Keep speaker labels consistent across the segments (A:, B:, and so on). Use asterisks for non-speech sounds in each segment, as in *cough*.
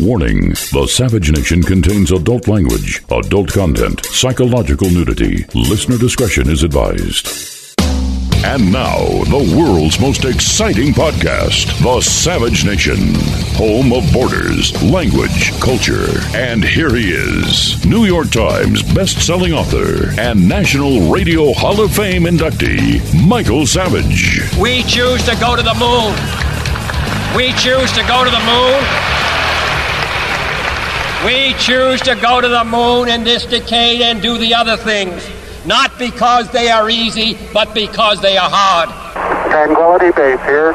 A: Warning The Savage Nation contains adult language, adult content, psychological nudity. Listener discretion is advised. And now, the world's most exciting podcast, The Savage Nation, home of borders, language, culture. And here he is, New York Times best-selling author and National Radio Hall of Fame inductee, Michael Savage.
B: We choose to go to the moon. We choose to go to the moon. We choose to go to the moon in this decade and do the other things not because they are easy, but because they are hard.
C: Tranquility Base here.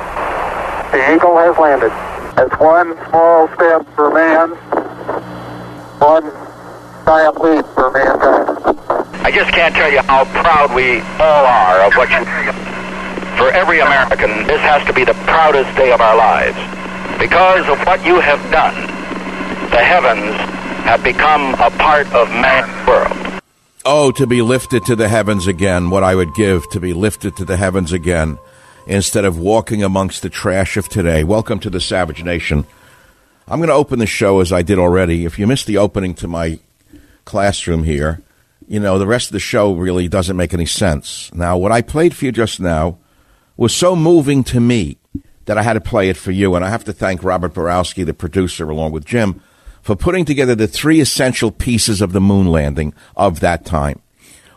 C: The Eagle has landed. It's one small step for man, one giant leap for mankind.
D: I just can't tell you how proud we all are of what you. For every American, this has to be the proudest day of our lives. Because of what you have done, the heavens have become a part of man's world.
E: Oh, to be lifted to the heavens again, what I would give to be lifted to the heavens again instead of walking amongst the trash of today. Welcome to the Savage Nation. I'm going to open the show as I did already. If you missed the opening to my classroom here, you know, the rest of the show really doesn't make any sense. Now, what I played for you just now was so moving to me that I had to play it for you. And I have to thank Robert Borowski, the producer, along with Jim, for putting together the three essential pieces of the moon landing of that time.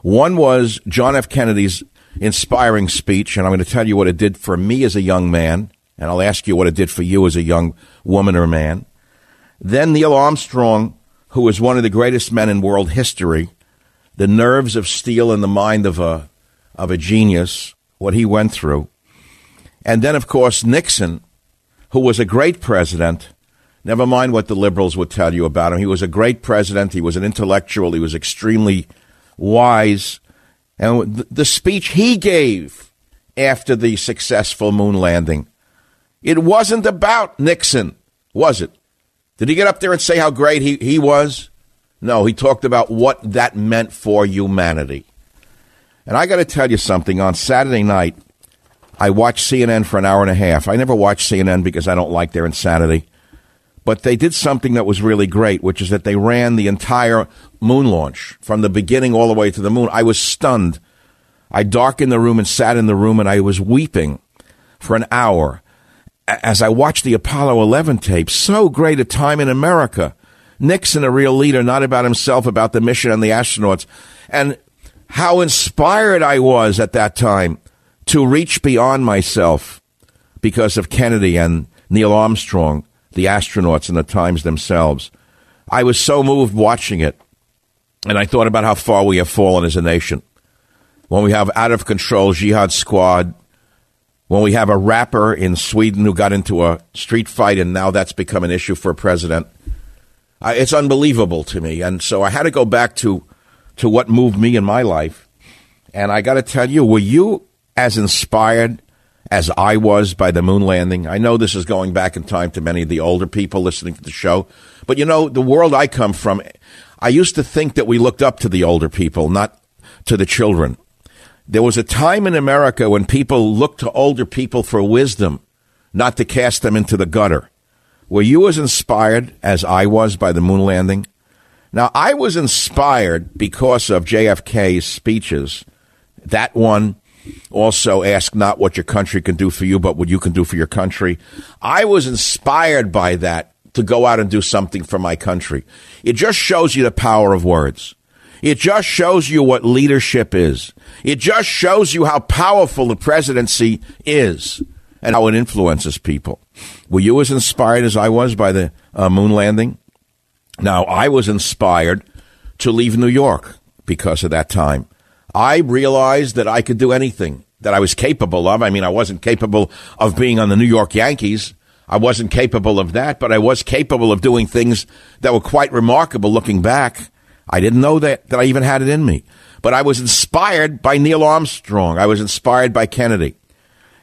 E: One was John F. Kennedy's inspiring speech, and I'm going to tell you what it did for me as a young man, and I'll ask you what it did for you as a young woman or man. Then Neil Armstrong, who was one of the greatest men in world history, the nerves of steel and the mind of a, of a genius, what he went through. And then, of course, Nixon, who was a great president Never mind what the liberals would tell you about him. He was a great president. He was an intellectual. He was extremely wise. And the speech he gave after the successful moon landing, it wasn't about Nixon, was it? Did he get up there and say how great he, he was? No, he talked about what that meant for humanity. And I got to tell you something. On Saturday night, I watched CNN for an hour and a half. I never watch CNN because I don't like their insanity. But they did something that was really great, which is that they ran the entire moon launch from the beginning all the way to the moon. I was stunned. I darkened the room and sat in the room and I was weeping for an hour as I watched the Apollo 11 tape. So great a time in America. Nixon, a real leader, not about himself, about the mission and the astronauts. And how inspired I was at that time to reach beyond myself because of Kennedy and Neil Armstrong the astronauts and the times themselves. I was so moved watching it, and I thought about how far we have fallen as a nation. When we have out of control jihad squad, when we have a rapper in Sweden who got into a street fight and now that's become an issue for a president, I, it's unbelievable to me. And so I had to go back to to what moved me in my life. And I got to tell you, were you as inspired as I was by the moon landing. I know this is going back in time to many of the older people listening to the show, but you know, the world I come from, I used to think that we looked up to the older people, not to the children. There was a time in America when people looked to older people for wisdom, not to cast them into the gutter. Were you as inspired as I was by the moon landing? Now, I was inspired because of JFK's speeches. That one, also ask not what your country can do for you, but what you can do for your country. I was inspired by that to go out and do something for my country. It just shows you the power of words. It just shows you what leadership is. It just shows you how powerful the presidency is and how it influences people. Were you as inspired as I was by the uh, moon landing? Now, I was inspired to leave New York because of that time. I realized that I could do anything that I was capable of. I mean, I wasn't capable of being on the New York Yankees. I wasn't capable of that, but I was capable of doing things that were quite remarkable looking back. I didn't know that, that I even had it in me. But I was inspired by Neil Armstrong. I was inspired by Kennedy.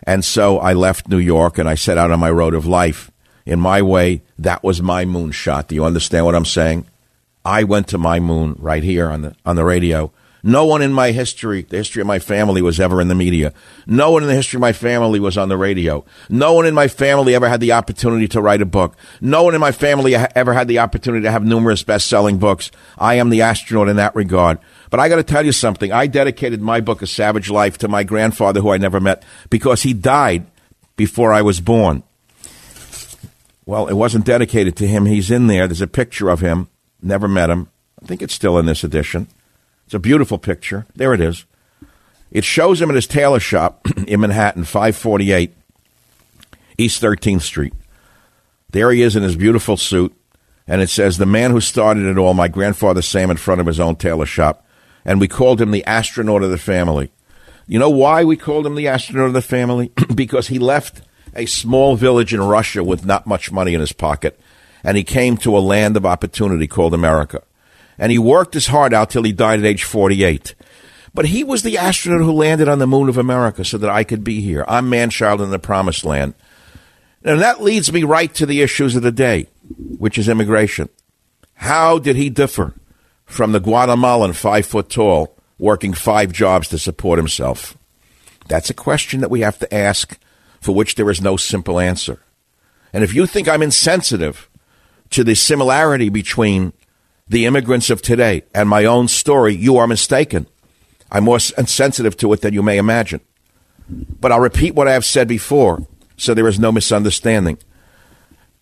E: And so I left New York and I set out on my road of life. In my way, that was my moonshot. Do you understand what I'm saying? I went to my moon right here on the on the radio No one in my history, the history of my family, was ever in the media. No one in the history of my family was on the radio. No one in my family ever had the opportunity to write a book. No one in my family ever had the opportunity to have numerous best selling books. I am the astronaut in that regard. But I got to tell you something. I dedicated my book, A Savage Life, to my grandfather, who I never met, because he died before I was born. Well, it wasn't dedicated to him. He's in there. There's a picture of him. Never met him. I think it's still in this edition. It's a beautiful picture. There it is. It shows him at his tailor shop *clears throat* in Manhattan, 548 East 13th Street. There he is in his beautiful suit, and it says, The man who started it all, my grandfather Sam, in front of his own tailor shop. And we called him the astronaut of the family. You know why we called him the astronaut of the family? *clears throat* because he left a small village in Russia with not much money in his pocket, and he came to a land of opportunity called America and he worked his heart out till he died at age 48. But he was the astronaut who landed on the moon of America so that I could be here. I'm man-child in the promised land. And that leads me right to the issues of the day, which is immigration. How did he differ from the Guatemalan five foot tall, working five jobs to support himself? That's a question that we have to ask, for which there is no simple answer. And if you think I'm insensitive to the similarity between the immigrants of today and my own story, you are mistaken. I'm more sensitive to it than you may imagine. But I'll repeat what I have said before so there is no misunderstanding.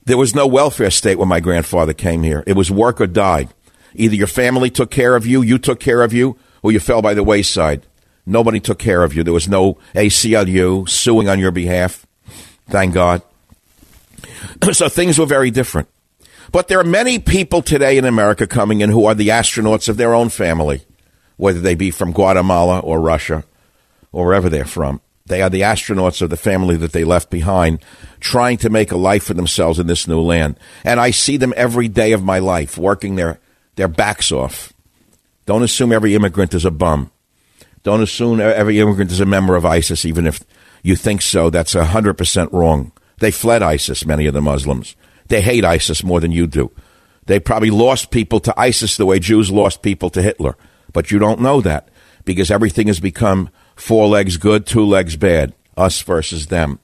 E: There was no welfare state when my grandfather came here. It was work or die. Either your family took care of you, you took care of you, or you fell by the wayside. Nobody took care of you. There was no ACLU suing on your behalf. Thank God. *clears throat* so things were very different. But there are many people today in America coming in who are the astronauts of their own family, whether they be from Guatemala or Russia or wherever they're from. They are the astronauts of the family that they left behind, trying to make a life for themselves in this new land. And I see them every day of my life working their, their backs off. Don't assume every immigrant is a bum. Don't assume every immigrant is a member of ISIS, even if you think so. That's 100% wrong. They fled ISIS, many of the Muslims. They hate ISIS more than you do. They probably lost people to ISIS the way Jews lost people to Hitler. But you don't know that because everything has become four legs good, two legs bad, us versus them.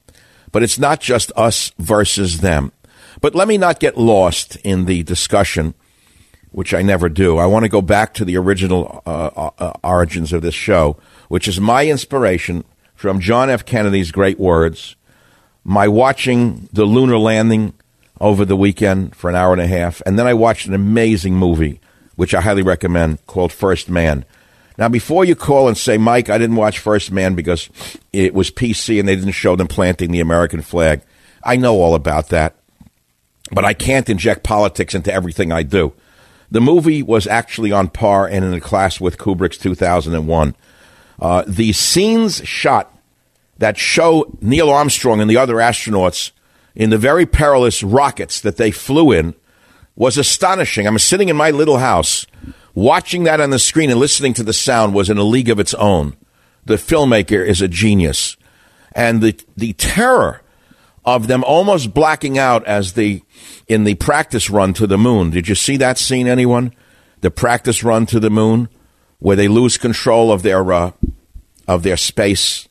E: But it's not just us versus them. But let me not get lost in the discussion, which I never do. I want to go back to the original uh, uh, uh origins of this show, which is my inspiration from John F. Kennedy's great words, my watching the lunar landing over the weekend for an hour and a half, and then I watched an amazing movie, which I highly recommend, called First Man. Now, before you call and say, Mike, I didn't watch First Man because it was PC and they didn't show them planting the American flag, I know all about that, but I can't inject politics into everything I do. The movie was actually on par and in a class with Kubrick's 2001. Uh, the scenes shot that show Neil Armstrong and the other astronauts in the very perilous rockets that they flew in was astonishing. I'm sitting in my little house watching that on the screen and listening to the sound was in a league of its own. The filmmaker is a genius. And the, the terror of them almost blacking out as the, in the practice run to the moon. Did you see that scene, anyone? The practice run to the moon where they lose control of their, uh, of their space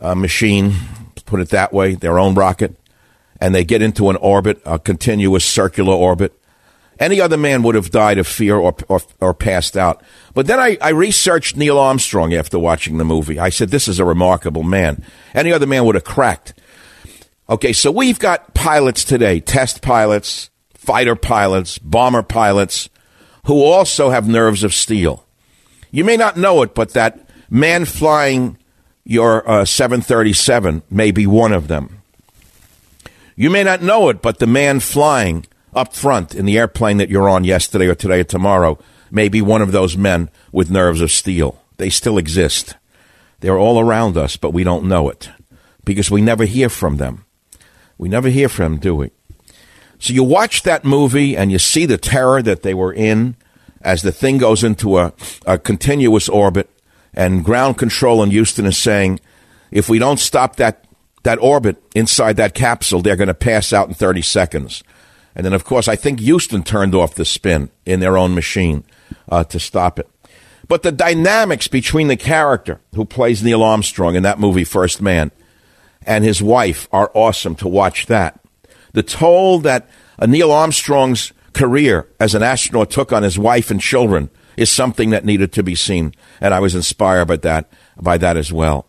E: uh, machine put it that way, their own rocket, and they get into an orbit, a continuous circular orbit. Any other man would have died of fear or, or, or passed out. But then I, I researched Neil Armstrong after watching the movie. I said, this is a remarkable man. Any other man would have cracked. Okay, so we've got pilots today, test pilots, fighter pilots, bomber pilots, who also have nerves of steel. You may not know it, but that man flying your uh, 737 may be one of them. You may not know it, but the man flying up front in the airplane that you're on yesterday or today or tomorrow may be one of those men with nerves of steel. They still exist. They're all around us, but we don't know it because we never hear from them. We never hear from them, do we? So you watch that movie and you see the terror that they were in as the thing goes into a, a continuous orbit and ground control in Houston is saying if we don't stop that, that orbit inside that capsule, they're going to pass out in 30 seconds. And then, of course, I think Houston turned off the spin in their own machine uh, to stop it. But the dynamics between the character who plays Neil Armstrong in that movie, First Man, and his wife are awesome to watch that. The toll that Neil Armstrong's career as an astronaut took on his wife and children is something that needed to be seen. And I was inspired by that, by that as well.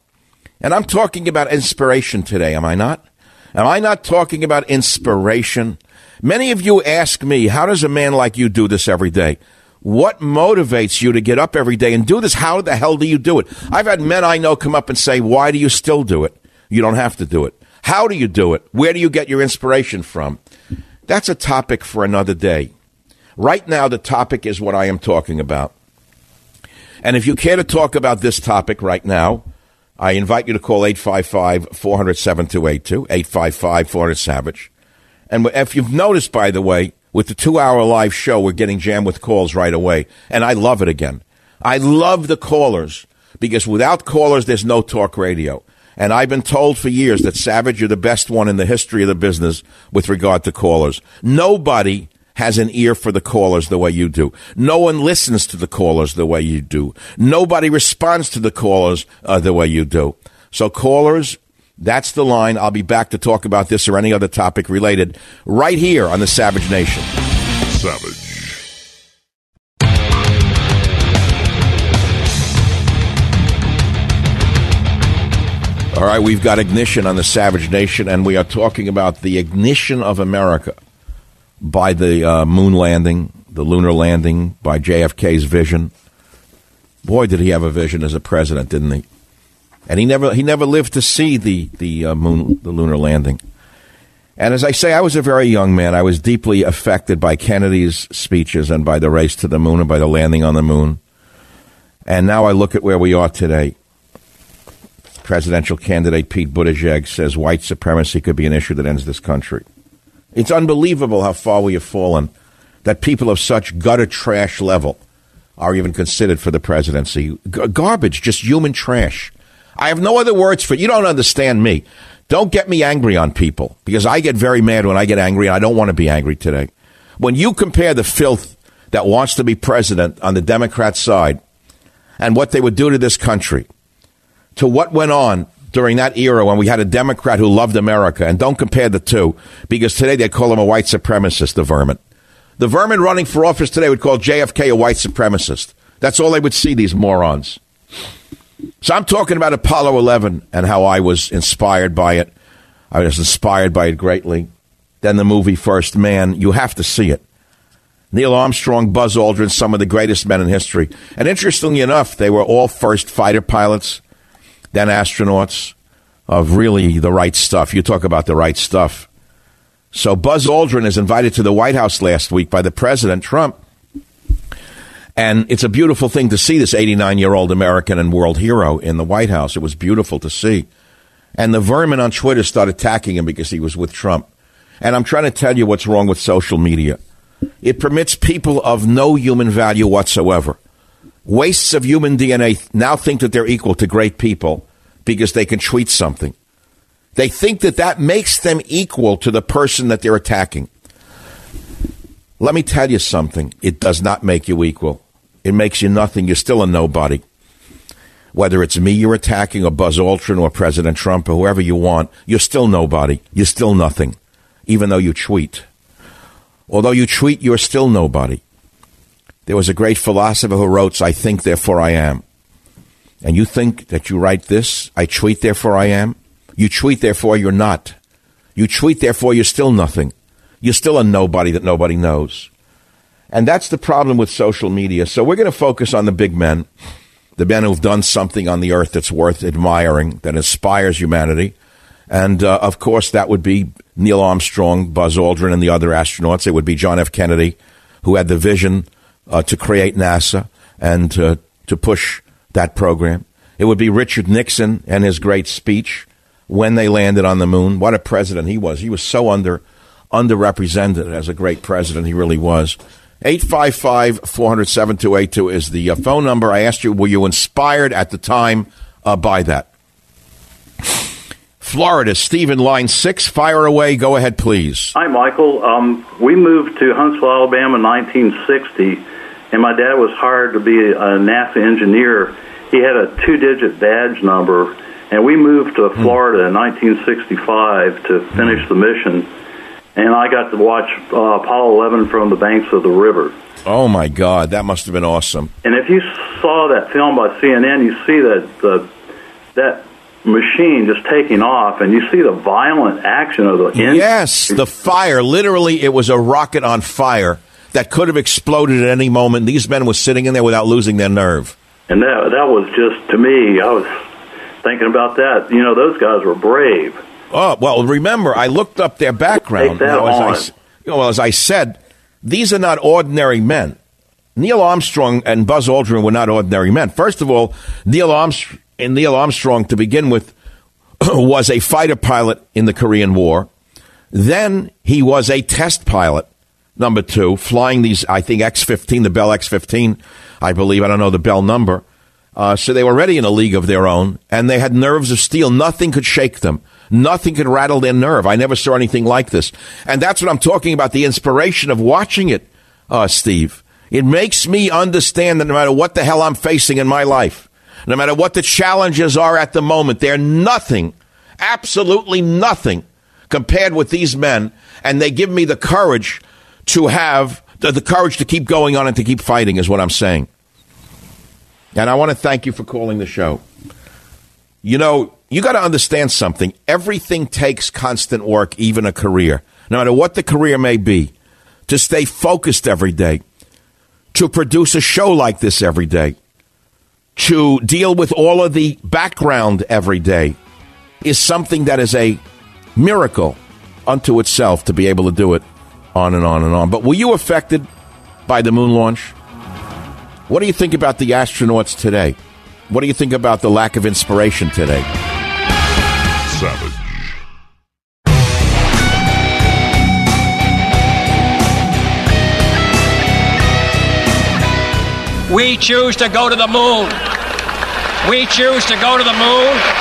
E: And I'm talking about inspiration today, am I not? Am I not talking about inspiration? Many of you ask me, how does a man like you do this every day? What motivates you to get up every day and do this? How the hell do you do it? I've had men I know come up and say, why do you still do it? You don't have to do it. How do you do it? Where do you get your inspiration from? That's a topic for another day. Right now, the topic is what I am talking about. And if you care to talk about this topic right now, I invite you to call 855 400 7282, 855 400 Savage. And if you've noticed, by the way, with the two hour live show, we're getting jammed with calls right away. And I love it again. I love the callers because without callers, there's no talk radio. And I've been told for years that Savage, you're the best one in the history of the business with regard to callers. Nobody has an ear for the callers the way you do. No one listens to the callers the way you do. Nobody responds to the callers uh, the way you do. So, callers, that's the line. I'll be back to talk about this or any other topic related right here on the Savage Nation.
A: Savage.
E: All right, we've got ignition on the Savage Nation, and we are talking about the ignition of America by the uh, moon landing, the lunar landing, by JFK's vision. Boy, did he have a vision as a president, didn't he? And he never he never lived to see the the uh, moon the lunar landing. And as I say, I was a very young man. I was deeply affected by Kennedy's speeches and by the race to the moon and by the landing on the moon. And now I look at where we are today. Presidential candidate Pete Buttigieg says white supremacy could be an issue that ends this country. It's unbelievable how far we have fallen that people of such gutter trash level are even considered for the presidency. G- garbage, just human trash. I have no other words for it. You don't understand me. Don't get me angry on people because I get very mad when I get angry and I don't want to be angry today. When you compare the filth that wants to be president on the Democrat side and what they would do to this country to what went on during that era when we had a Democrat who loved America. And don't compare the two, because today they call him a white supremacist, the vermin. The vermin running for office today would call JFK a white supremacist. That's all they would see, these morons. So I'm talking about Apollo 11 and how I was inspired by it. I was inspired by it greatly. Then the movie First Man. You have to see it. Neil Armstrong, Buzz Aldrin, some of the greatest men in history. And interestingly enough, they were all first fighter pilots then astronauts of really the right stuff. You talk about the right stuff. So Buzz Aldrin is invited to the White House last week by the President Trump. And it's a beautiful thing to see this 89 year old American and world hero in the White House. It was beautiful to see. And the vermin on Twitter started attacking him because he was with Trump. And I'm trying to tell you what's wrong with social media. It permits people of no human value whatsoever wastes of human DNA now think that they're equal to great people because they can tweet something. They think that that makes them equal to the person that they're attacking. Let me tell you something. It does not make you equal. It makes you nothing. You're still a nobody. Whether it's me you're attacking or Buzz Aldrin or President Trump or whoever you want, you're still nobody. You're still nothing, even though you tweet. Although you tweet, you're still nobody. There was a great philosopher who wrote, I think, therefore I am. And you think that you write this, I tweet, therefore I am? You tweet, therefore you're not. You tweet, therefore you're still nothing. You're still a nobody that nobody knows. And that's the problem with social media. So we're going to focus on the big men, the men who've done something on the earth that's worth admiring, that inspires humanity. And uh, of course, that would be Neil Armstrong, Buzz Aldrin, and the other astronauts. It would be John F. Kennedy, who had the vision uh, to create NASA and uh, to push that program. It would be Richard Nixon and his great speech when they landed on the moon. What a president he was. He was so under underrepresented as a great president. He really was. 855 400 7282 is the uh, phone number. I asked you, were you inspired at the time uh, by that? Florida, Stephen, line six, fire away. Go ahead, please.
F: Hi, Michael. Um, we moved to Huntsville, Alabama in 1960 and my dad was hired to be a NASA engineer. He had a two-digit badge number, and we moved to Florida in 1965 to finish the mission. And I got to watch uh, Apollo 11 from the banks of the river.
E: Oh my God, that must have been awesome.
F: And if you saw that film by CNN, you see that the that machine just taking off, and you see the violent action of the engine.
E: Yes, the fire. Literally, it was a rocket on fire that could have exploded at any moment. These men were sitting in there without losing their nerve.
F: And that that was just to me. I was thinking about that. You know, those guys were brave.
E: Oh well, remember I looked up their background.
F: Take that
E: Now, as I
F: on.
E: you know, well, as I said, these are not ordinary men. Neil Armstrong and Buzz Aldrin were not ordinary men. First of all, Neil Armstrong and Neil Armstrong to begin with *clears throat* was a fighter pilot in the Korean War. Then he was a test pilot. Number two, flying these, I think X fifteen, the Bell X fifteen, I believe. I don't know the Bell number. Uh, so they were already in a league of their own, and they had nerves of steel. Nothing could shake them. Nothing could rattle their nerve. I never saw anything like this. And that's what I'm talking about the inspiration of watching it, uh, Steve. It makes me understand that no matter what the hell I'm facing in my life, no matter what the challenges are at the moment, they're nothing, absolutely nothing compared with these men. And they give me the courage to have the, the courage to keep going on and to keep fighting, is what I'm saying. And I want to thank you for calling the show. You know, you got to understand something. Everything takes constant work, even a career, no matter what the career may be, to stay focused every day, to produce a show like this every day, to deal with all of the background every day is something that is a miracle unto itself to be able to do it on and on and on. But were you affected by the moon launch? What do you think about the astronauts today? What do you think about the lack of inspiration today?
A: Savage.
B: We choose to go to the moon. We choose to go to the moon.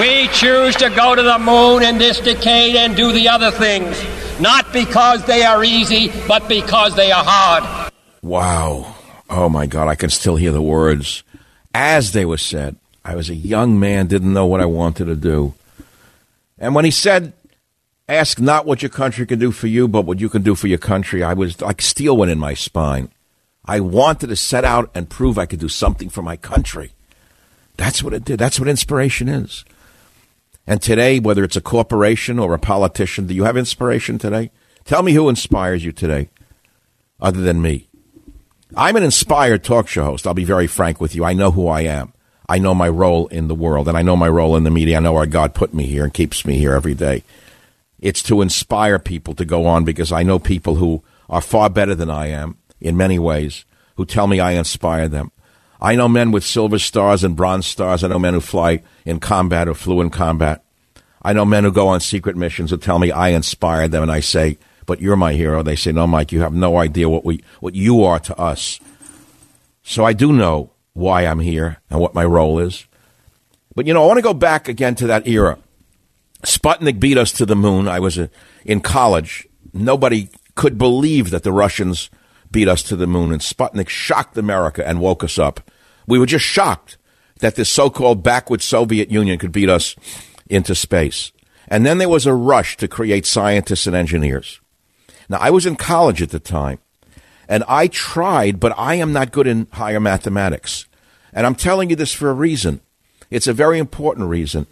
B: We choose to go to the moon in this decade and do the other things, not because they are easy, but because they are hard.
E: Wow. Oh my God, I can still hear the words as they were said. I was a young man, didn't know what I wanted to do. And when he said, Ask not what your country can do for you, but what you can do for your country, I was like steel went in my spine. I wanted to set out and prove I could do something for my country. That's what it did. That's what inspiration is. And today, whether it's a corporation or a politician, do you have inspiration today? Tell me who inspires you today, other than me. I'm an inspired talk show host. I'll be very frank with you. I know who I am. I know my role in the world, and I know my role in the media. I know why God put me here and keeps me here every day. It's to inspire people to go on because I know people who are far better than I am in many ways who tell me I inspire them. I know men with silver stars and bronze stars. I know men who fly in combat or flew in combat. I know men who go on secret missions who tell me I inspired them, and I say, "But you're my hero." They say, "No, Mike, you have no idea what we, what you are to us." So I do know why I'm here and what my role is. But you know, I want to go back again to that era. Sputnik beat us to the moon. I was uh, in college. Nobody could believe that the Russians beat us to the moon, and Sputnik shocked America and woke us up. We were just shocked that this so-called backward Soviet Union could beat us into space. And then there was a rush to create scientists and engineers. Now, I was in college at the time, and I tried, but I am not good in higher mathematics. And I'm telling you this for a reason. It's a very important reason.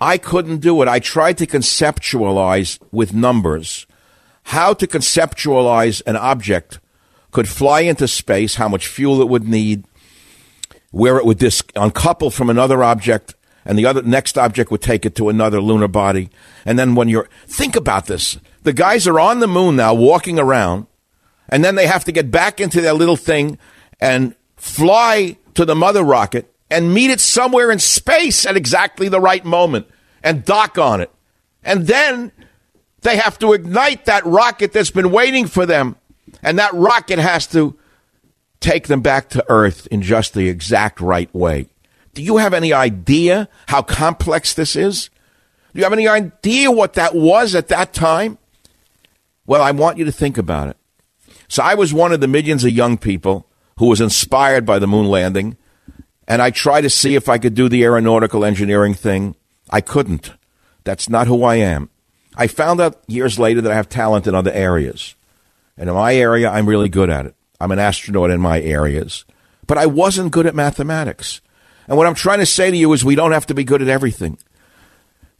E: I couldn't do it. I tried to conceptualize with numbers how to conceptualize an object could fly into space, how much fuel it would need, where it would dis- uncouple from another object, and the other next object would take it to another lunar body. And then when you're think about this, the guys are on the moon now, walking around, and then they have to get back into their little thing and fly to the mother rocket and meet it somewhere in space at exactly the right moment and dock on it. And then they have to ignite that rocket that's been waiting for them. And that rocket has to take them back to Earth in just the exact right way. Do you have any idea how complex this is? Do you have any idea what that was at that time? Well, I want you to think about it. So I was one of the millions of young people who was inspired by the moon landing, and I tried to see if I could do the aeronautical engineering thing. I couldn't. That's not who I am. I found out years later that I have talent in other areas. And in my area, I'm really good at it. I'm an astronaut in my areas. But I wasn't good at mathematics. And what I'm trying to say to you is we don't have to be good at everything.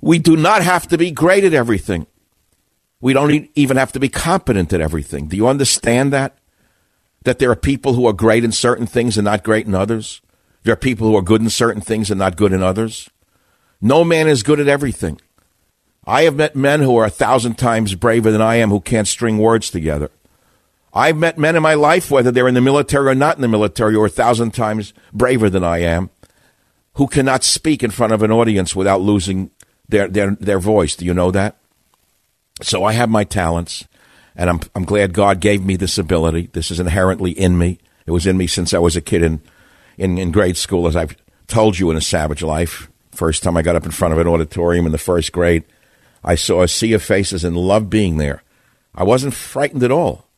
E: We do not have to be great at everything. We don't even have to be competent at everything. Do you understand that? That there are people who are great in certain things and not great in others? There are people who are good in certain things and not good in others? No man is good at everything. I have met men who are a thousand times braver than I am who can't string words together. I've met men in my life, whether they're in the military or not in the military, or a thousand times braver than I am, who cannot speak in front of an audience without losing their, their, their voice. Do you know that? So I have my talents, and I'm, I'm glad God gave me this ability. This is inherently in me. It was in me since I was a kid in, in, in grade school, as I've told you in a savage life. First time I got up in front of an auditorium in the first grade, I saw a sea of faces and loved being there. I wasn't frightened at all.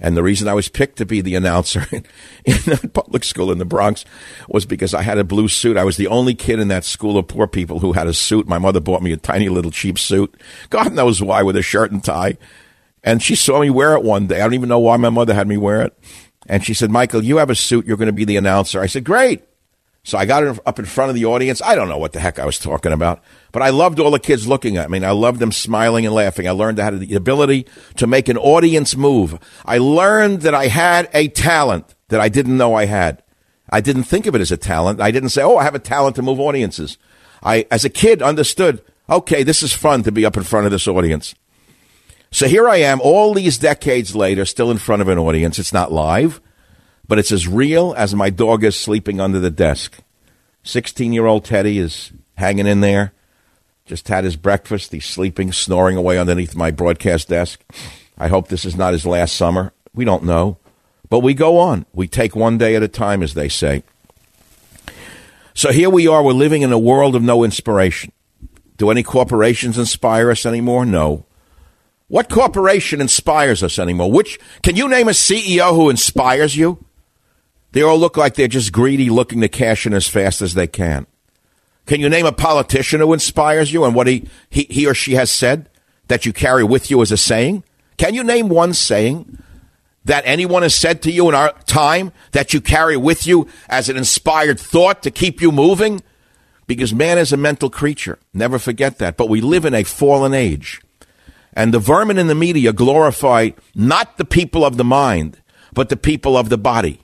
E: And the reason I was picked to be the announcer *laughs* in, in public school in the Bronx was because I had a blue suit. I was the only kid in that school of poor people who had a suit. My mother bought me a tiny little cheap suit. God knows why, with a shirt and tie. And she saw me wear it one day. I don't even know why my mother had me wear it. And she said, Michael, you have a suit. You're going to be the announcer. I said, great. So I got up in front of the audience. I don't know what the heck I was talking about, but I loved all the kids looking at me. I loved them smiling and laughing. I learned I had the ability to make an audience move. I learned that I had a talent that I didn't know I had. I didn't think of it as a talent. I didn't say, "Oh, I have a talent to move audiences." I, as a kid, understood. Okay, this is fun to be up in front of this audience. So here I am, all these decades later, still in front of an audience. It's not live but it's as real as my dog is sleeping under the desk. 16 year old Teddy is hanging in there. Just had his breakfast. He's sleeping, snoring away underneath my broadcast desk. I hope this is not his last summer. We don't know. But we go on. We take one day at a time, as they say. So here we are. We're living in a world of no inspiration. Do any corporations inspire us anymore? No. What corporation inspires us anymore? Which can you name a CEO who inspires you? They all look like they're just greedy, looking to cash in as fast as they can. Can you name a politician who inspires you and what he, he, he or she has said that you carry with you as a saying? Can you name one saying that anyone has said to you in our time that you carry with you as an inspired thought to keep you moving? Because man is a mental creature. Never forget that. But we live in a fallen age. And the vermin in the media glorify not the people of the mind, but the people of the body.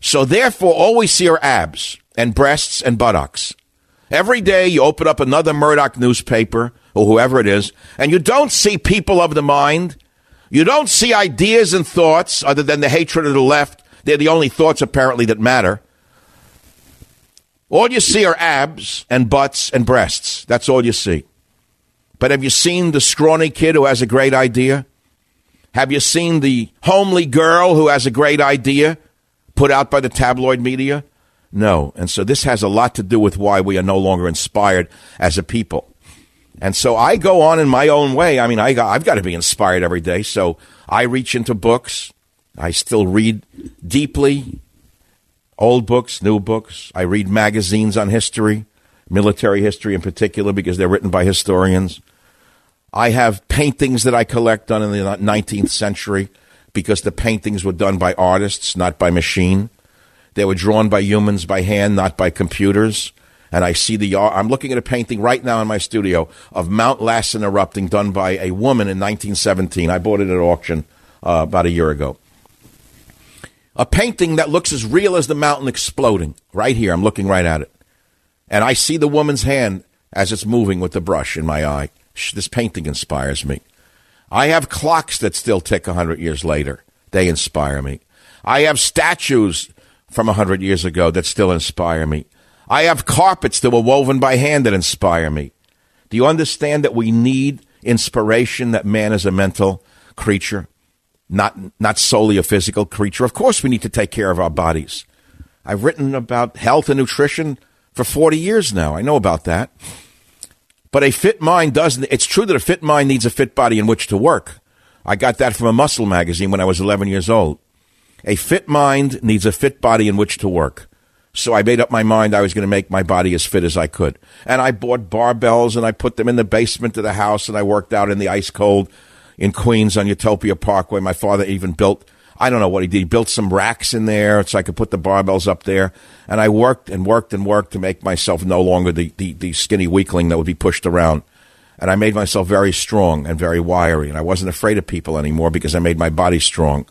E: So therefore, always see are abs and breasts and buttocks. Every day you open up another Murdoch newspaper or whoever it is, and you don't see people of the mind. You don't see ideas and thoughts other than the hatred of the left. They're the only thoughts apparently that matter. All you see are abs and butts and breasts. That's all you see. But have you seen the scrawny kid who has a great idea? Have you seen the homely girl who has a great idea? Put out by the tabloid media? No. And so this has a lot to do with why we are no longer inspired as a people. And so I go on in my own way. I mean, I I've got to be inspired every day. So I reach into books. I still read deeply, old books, new books. I read magazines on history, military history in particular, because they're written by historians. I have paintings that I collect done in the 19th century because the paintings were done by artists, not by machine. They were drawn by humans by hand, not by computers. And I see the I'm looking at a painting right now in my studio of Mount Lassen erupting, done by a woman in 1917. I bought it at auction uh, about a year ago. A painting that looks as real as the mountain exploding. Right here, I'm looking right at it, and I see the woman's hand as it's moving with the brush in my eye. This painting inspires me. I have clocks that still tick 100 years later. They inspire me. I have statues from 100 years ago that still inspire me. I have carpets that were woven by hand that inspire me. Do you understand that we need inspiration, that man is a mental creature, not, not solely a physical creature? Of course, we need to take care of our bodies. I've written about health and nutrition for 40 years now. I know about that. But a fit mind doesn't. It's true that a fit mind needs a fit body in which to work. I got that from a muscle magazine when I was 11 years old. A fit mind needs a fit body in which to work. So I made up my mind I was going to make my body as fit as I could. And I bought barbells and I put them in the basement of the house and I worked out in the ice cold in Queens on Utopia Parkway. My father even built, I don't know what he did. He built some racks in there so I could put the barbells up there. And I worked and worked and worked to make myself no longer the, the, the skinny weakling that would be pushed around. And I made myself very strong and very wiry. And I wasn't afraid of people anymore because I made my body strong.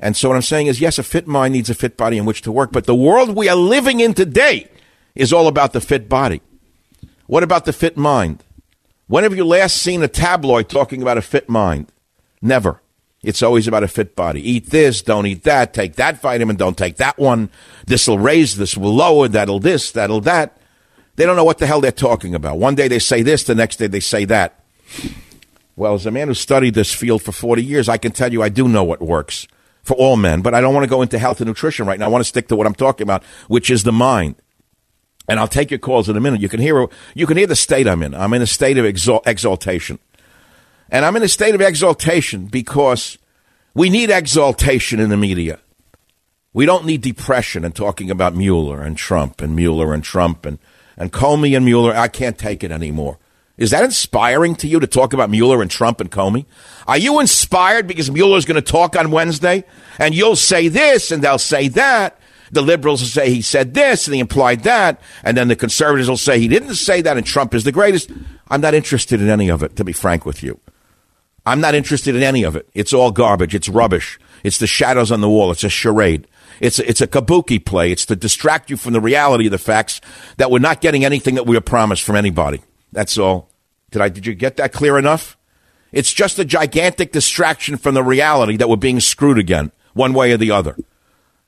E: And so what I'm saying is, yes, a fit mind needs a fit body in which to work, but the world we are living in today is all about the fit body. What about the fit mind? When have you last seen a tabloid talking about a fit mind? Never. It's always about a fit body. Eat this, don't eat that, take that vitamin, don't take that one. This will raise, this will lower, that'll this, that'll that. They don't know what the hell they're talking about. One day they say this, the next day they say that. Well, as a man who studied this field for 40 years, I can tell you I do know what works for all men, but I don't want to go into health and nutrition right now. I want to stick to what I'm talking about, which is the mind. And I'll take your calls in a minute. You can hear you can hear the state I'm in. I'm in a state of exalt, exaltation, and I'm in a state of exaltation because we need exaltation in the media. We don't need depression and talking about Mueller and Trump and Mueller and Trump and and Comey and Mueller. I can't take it anymore. Is that inspiring to you to talk about Mueller and Trump and Comey? Are you inspired because Mueller's going to talk on Wednesday and you'll say this and they'll say that? The liberals will say he said this and he implied that. And then the conservatives will say he didn't say that and Trump is the greatest. I'm not interested in any of it, to be frank with you. I'm not interested in any of it. It's all garbage. It's rubbish. It's the shadows on the wall. It's a charade. It's a, it's a kabuki play. It's to distract you from the reality of the facts that we're not getting anything that we were promised from anybody. That's all. Did I? Did you get that clear enough? It's just a gigantic distraction from the reality that we're being screwed again, one way or the other.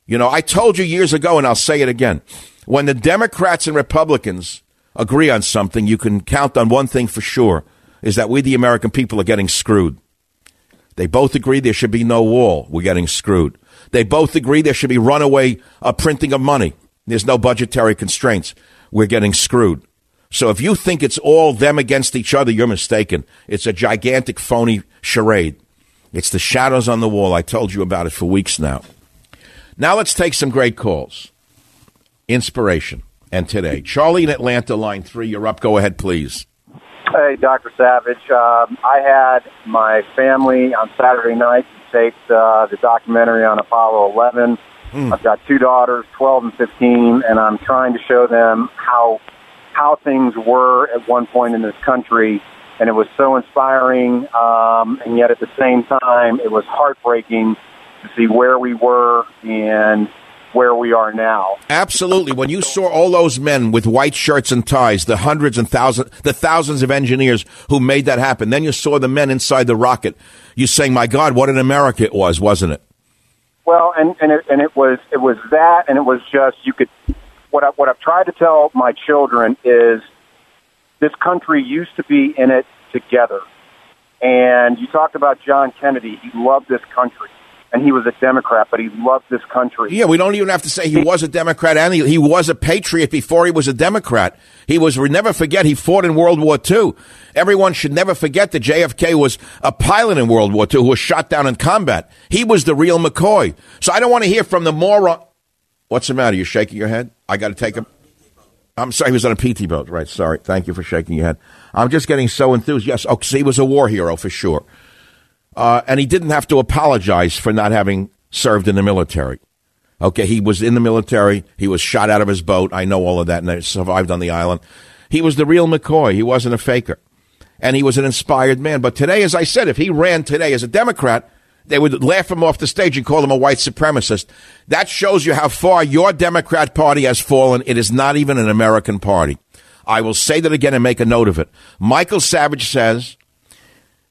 E: You know, I told you years ago, and I'll say it again. When the Democrats and Republicans agree on something, you can count on one thing for sure is that we, the American people, are getting screwed. They both agree there should be no wall. We're getting screwed. They both agree there should be runaway uh, printing of money. There's no budgetary constraints. We're getting screwed. So if you think it's all them against each other, you're mistaken. It's a gigantic phony charade. It's the shadows on the wall. I told you about it for weeks now. Now let's take some great calls. Inspiration. And today, Charlie in Atlanta, line three, you're up. Go ahead, please.
G: Hey, Dr. Savage. Um, I had my family on Saturday night to take uh, the documentary on Apollo 11. Mm. I've got two daughters, 12 and 15, and I'm trying to show them how how things were at one point in this country, and it was so inspiring. Um, and yet, at the same time, it was heartbreaking to see where we were and where we are now.
E: Absolutely. When you saw all those men with white shirts and ties, the hundreds and thousands, the thousands of engineers who made that happen, then you saw the men inside the rocket. You saying, "My God, what an America it was, wasn't it?"
G: Well, and and it, and it was it was that, and it was just you could what I, what I've tried to tell my children is this country used to be in it together. And you talked about John Kennedy. He loved this country. And he was a Democrat, but he loved this country.
E: Yeah, we don't even have to say he was a Democrat and he, he was a patriot before he was a Democrat. He was, we never forget, he fought in World War II. Everyone should never forget that JFK was a pilot in World War II who was shot down in combat. He was the real McCoy. So I don't want to hear from the moron. What's the matter? You're shaking your head? I got to take him. I'm sorry, he was on a PT boat. Right, sorry. Thank you for shaking your head. I'm just getting so enthused. Yes, oh, he was a war hero for sure. Uh, and he didn't have to apologize for not having served in the military. Okay, he was in the military. He was shot out of his boat. I know all of that, and he survived on the island. He was the real McCoy. He wasn't a faker. And he was an inspired man. But today, as I said, if he ran today as a Democrat, they would laugh him off the stage and call him a white supremacist. That shows you how far your Democrat Party has fallen. It is not even an American party. I will say that again and make a note of it. Michael Savage says,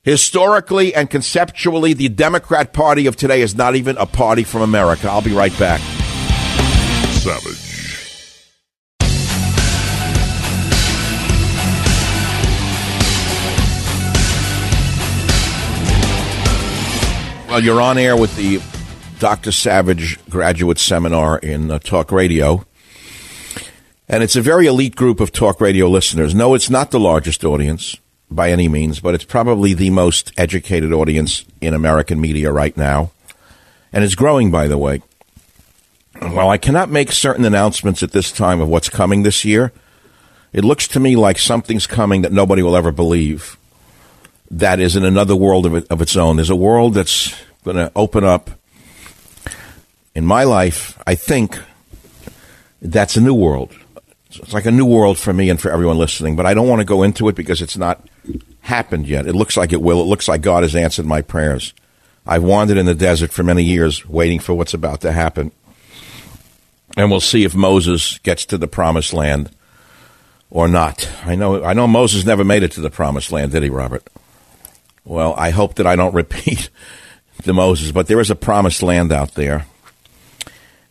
E: historically and conceptually, the Democrat Party of today is not even a party from America. I'll be right back.
A: Savage.
E: Well, you're on air with the Dr. Savage graduate seminar in uh, talk radio. And it's a very elite group of talk radio listeners. No, it's not the largest audience. By any means, but it's probably the most educated audience in American media right now. And it's growing, by the way. While I cannot make certain announcements at this time of what's coming this year, it looks to me like something's coming that nobody will ever believe. That is in another world of, it, of its own. There's a world that's going to open up. In my life, I think that's a new world. It's like a new world for me and for everyone listening, but I don't want to go into it because it's not happened yet. It looks like it will. It looks like God has answered my prayers. I've wandered in the desert for many years waiting for what's about to happen. And we'll see if Moses gets to the promised land or not. I know I know Moses never made it to the promised land, did he, Robert? Well, I hope that I don't *laughs* repeat the Moses, but there is a promised land out there.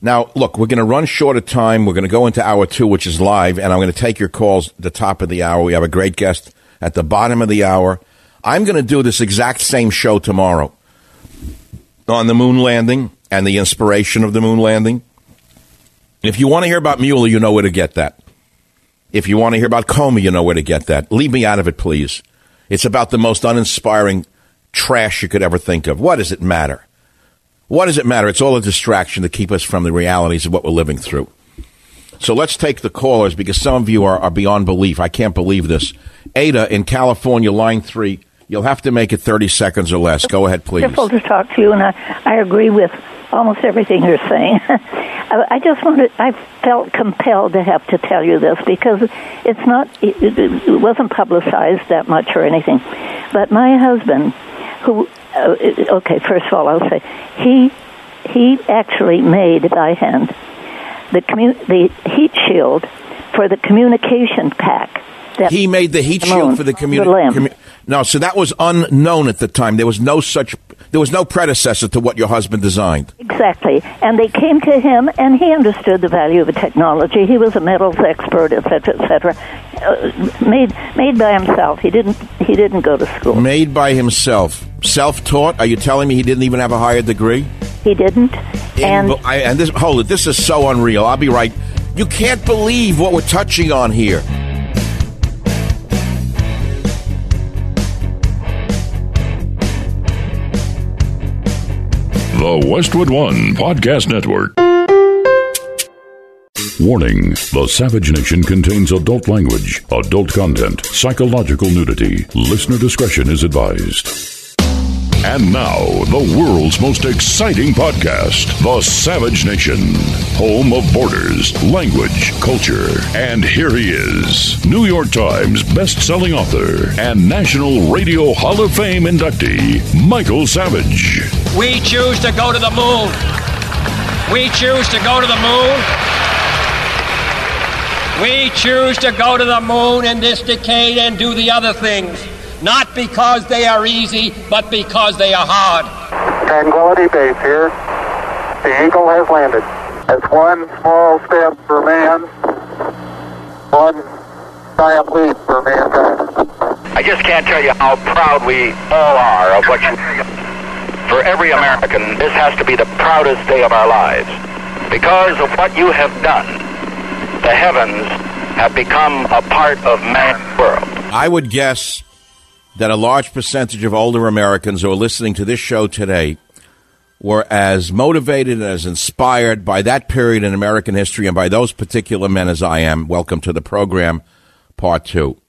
E: Now, look, we're going to run short of time. We're going to go into hour two, which is live, and I'm going to take your calls the top of the hour. We have a great guest at the bottom of the hour. I'm going to do this exact same show tomorrow on the moon landing and the inspiration of the moon landing. If you want to hear about Mueller, you know where to get that. If you want to hear about Comey, you know where to get that. Leave me out of it, please. It's about the most uninspiring trash you could ever think of. What does it matter? What does it matter? It's all a distraction to keep us from the realities of what we're living through. So let's take the callers because some of you are, are beyond belief. I can't believe this. Ada in California, line three. You'll have to make it 30 seconds or less. Go ahead, please.
H: Wonderful to talk to you, and I, I agree with almost everything you're saying. *laughs* I just wanted, I felt compelled to have to tell you this because it's not, it, it wasn't publicized that much or anything. But my husband, who okay, first of all, I'll say he he actually made by hand the commu- the heat shield for the communication pack.
E: he made the heat shield for the communication. no, so that was unknown at the time. There was no such. There was no predecessor to what your husband designed.
H: Exactly, and they came to him, and he understood the value of the technology. He was a metals expert, etc., etc. Uh, made made by himself. He didn't he didn't go to school.
E: Made by himself self taught? Are you telling me he didn't even have a higher degree?
H: He didn't.
E: and I, and this hold it. This is so unreal. I'll be right. You can't believe what we're touching on here.
A: The Westwood One Podcast Network. Warning The Savage Nation contains adult language, adult content, psychological nudity. Listener discretion is advised. And now, the world's most exciting podcast, The Savage Nation, home of borders, language, culture. And here he is, New York Times best-selling author and National Radio Hall of Fame inductee, Michael Savage.
B: We choose to go to the moon. We choose to go to the moon. We choose to go to the moon in this decade and do the other things not because they are easy, but because they are hard.
C: Tranquility Base here. The Eagle has landed. It's one small step for man, one giant leap for mankind.
D: I just can't tell you how proud we all are of what you. For every American, this has to be the proudest day of our lives. Because of what you have done, the heavens have become a part of man's world.
E: I would guess that a large percentage of older Americans who are listening to this show today were as motivated and as inspired by that period in American history and by those particular men as I am. Welcome to the program, part two.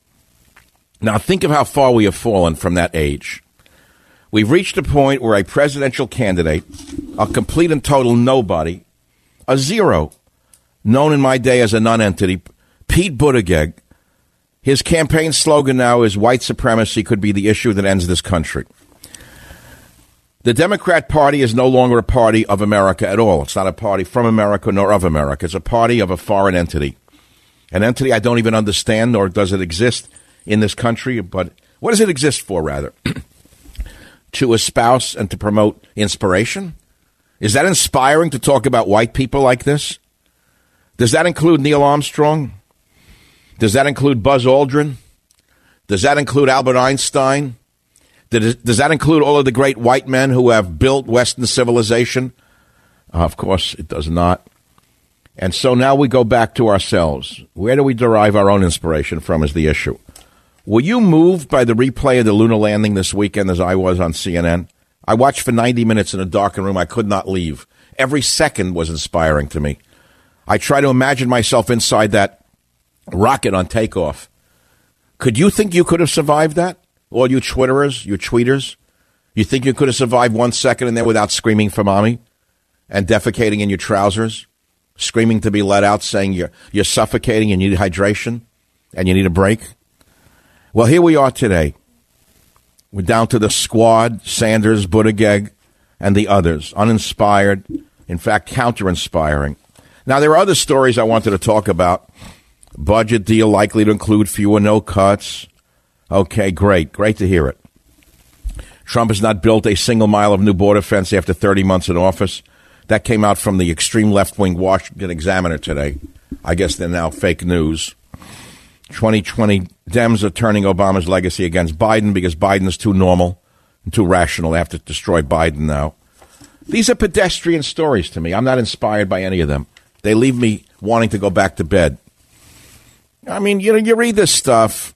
E: Now, think of how far we have fallen from that age. We've reached a point where a presidential candidate, a complete and total nobody, a zero, known in my day as a nonentity, Pete Buttigieg, his campaign slogan now is white supremacy could be the issue that ends this country. The Democrat Party is no longer a party of America at all. It's not a party from America nor of America. It's a party of a foreign entity. An entity I don't even understand, nor does it exist in this country. But what does it exist for, rather? *clears throat* to espouse and to promote inspiration? Is that inspiring to talk about white people like this? Does that include Neil Armstrong? Does that include Buzz Aldrin? Does that include Albert Einstein? Does that include all of the great white men who have built Western civilization? Of course, it does not. And so now we go back to ourselves. Where do we derive our own inspiration from is the issue. Were you moved by the replay of the lunar landing this weekend as I was on CNN? I watched for 90 minutes in a darkened room. I could not leave. Every second was inspiring to me. I try to imagine myself inside that rocket on takeoff. Could you think you could have survived that? All you Twitterers, you tweeters? You think you could have survived one second in there without screaming for mommy and defecating in your trousers? Screaming to be let out, saying you're, you're suffocating you need hydration and you need a break? Well, here we are today. We're down to the squad, Sanders, Buttigieg, and the others, uninspired, in fact, counter inspiring. Now, there are other stories I wanted to talk about. Budget deal likely to include fewer no cuts. Okay, great. Great to hear it. Trump has not built a single mile of new border fence after 30 months in office. That came out from the extreme left wing Washington Examiner today. I guess they're now fake news. 2020 Dems are turning Obama's legacy against Biden because Biden is too normal and too rational. They have to destroy Biden now. These are pedestrian stories to me. I'm not inspired by any of them. They leave me wanting to go back to bed. I mean, you know, you read this stuff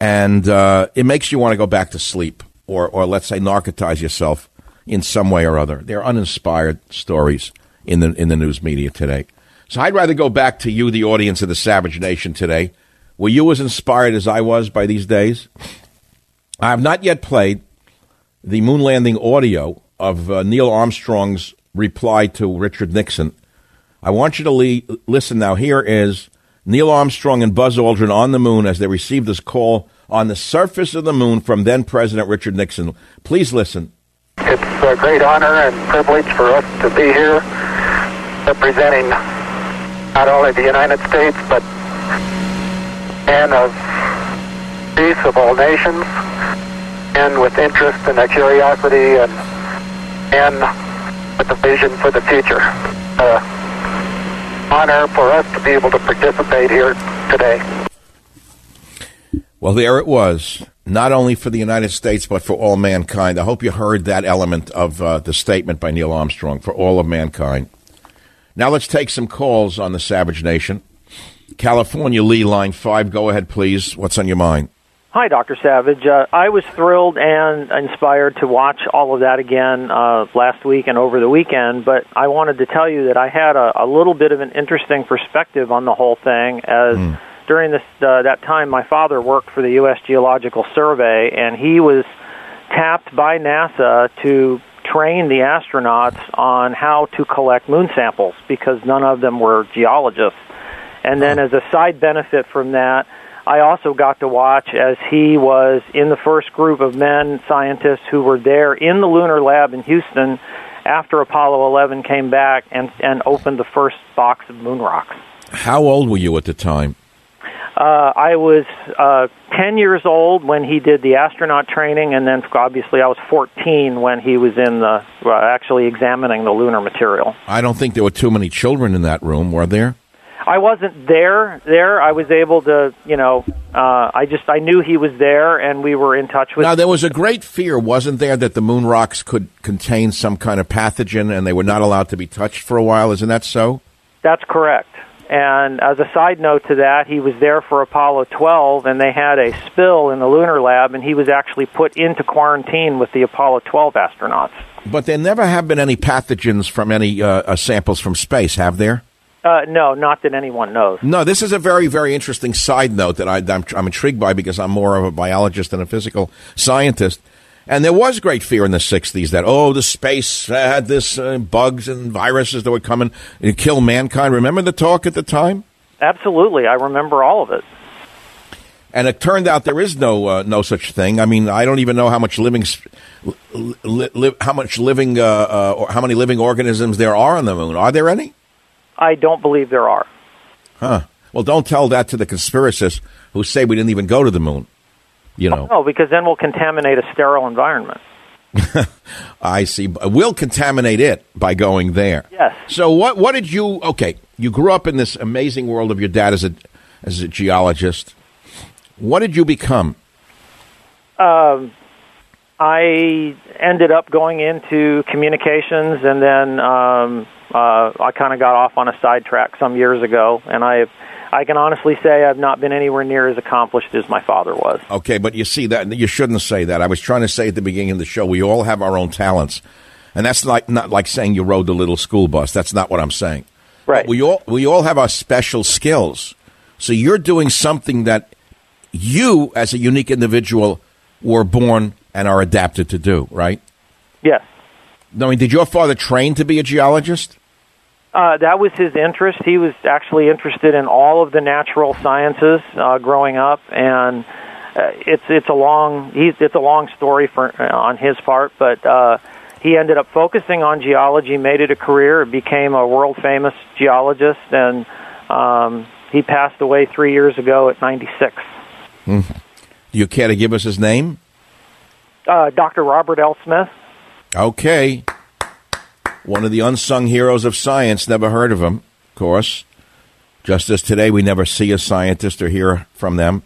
E: and uh, it makes you want to go back to sleep or, or let's say narcotize yourself in some way or other. They're uninspired stories in the in the news media today. So I'd rather go back to you, the audience of the Savage Nation today. Were you as inspired as I was by these days? I have not yet played the moon landing audio of uh, Neil Armstrong's reply to Richard Nixon. I want you to le- listen now. Here is Neil Armstrong and Buzz Aldrin on the moon as they received this call on the surface of the moon from then President Richard Nixon. Please listen.
C: It's a great honor and privilege for us to be here representing not only the United States but and of peace of all nations and with interest and a curiosity and and with a vision for the future. Uh, honor for us to be able to participate here today.
E: Well, there it was. Not only for the United States, but for all mankind. I hope you heard that element of uh, the statement by Neil Armstrong for all of mankind. Now let's take some calls on the Savage Nation. California, Lee, line five. Go ahead, please. What's on your mind?
I: Hi, Dr. Savage. Uh, I was thrilled and inspired to watch all of that again uh, last week and over the weekend, but I wanted to tell you that I had a, a little bit of an interesting perspective on the whole thing as. Mm during this uh, that time, my father worked for the U.S. Geological Survey, and he was tapped by NASA to train the astronauts on how to collect moon samples because none of them were geologists. And then, as a side benefit from that, I also got to watch as he was in the first group of men scientists who were there in the lunar lab in Houston after Apollo 11 came back and, and opened the first box of moon rocks.
E: How old were you at the time?
I: Uh, I was uh, 10 years old when he did the astronaut training, and then obviously I was 14 when he was in the uh, actually examining the lunar material.
E: I don't think there were too many children in that room, were there?
I: I wasn't there. There, I was able to, you know, uh, I just I knew he was there, and we were in touch with.
E: Now there was a great fear, wasn't there, that the moon rocks could contain some kind of pathogen, and they were not allowed to be touched for a while. Isn't that so?
I: That's correct. And as a side note to that, he was there for Apollo 12, and they had a spill in the lunar lab, and he was actually put into quarantine with the Apollo 12 astronauts.
E: But there never have been any pathogens from any uh, uh, samples from space, have there?
I: Uh, no, not that anyone knows.
E: No, this is a very, very interesting side note that I, I'm, I'm intrigued by because I'm more of a biologist than a physical scientist. And there was great fear in the 60s that, oh, the space had this uh, bugs and viruses that would come and kill mankind. Remember the talk at the time?
I: Absolutely. I remember all of it.
E: And it turned out there is no uh, no such thing. I mean, I don't even know how much living li- li- how much living uh, uh, or how many living organisms there are on the moon. Are there any?
I: I don't believe there are.
E: Huh. Well, don't tell that to the conspiracists who say we didn't even go to the moon you know.
I: Oh, no, because then we'll contaminate a sterile environment. *laughs*
E: I see. We'll contaminate it by going there.
I: Yes.
E: So what? What did you? Okay, you grew up in this amazing world of your dad as a as a geologist. What did you become?
I: Um, I ended up going into communications, and then um, uh, I kind of got off on a sidetrack some years ago, and I I can honestly say I've not been anywhere near as accomplished as my father was.
E: Okay, but you see that you shouldn't say that. I was trying to say at the beginning of the show, we all have our own talents, and that's like not like saying you rode the little school bus. That's not what I'm saying.
I: Right.
E: But we all we all have our special skills. So you're doing something that you, as a unique individual, were born and are adapted to do. Right.
I: Yes.
E: I mean, did your father train to be a geologist?
I: Uh, that was his interest. He was actually interested in all of the natural sciences uh, growing up, and uh, it's it's a long he's it's a long story for uh, on his part, but uh, he ended up focusing on geology, made it a career, became a world famous geologist, and um, he passed away three years ago at 96.
E: Do you care to give us his name?
I: Uh, Dr. Robert L. Smith.
E: Okay. One of the unsung heroes of science. Never heard of him, of course. Just as today we never see a scientist or hear from them.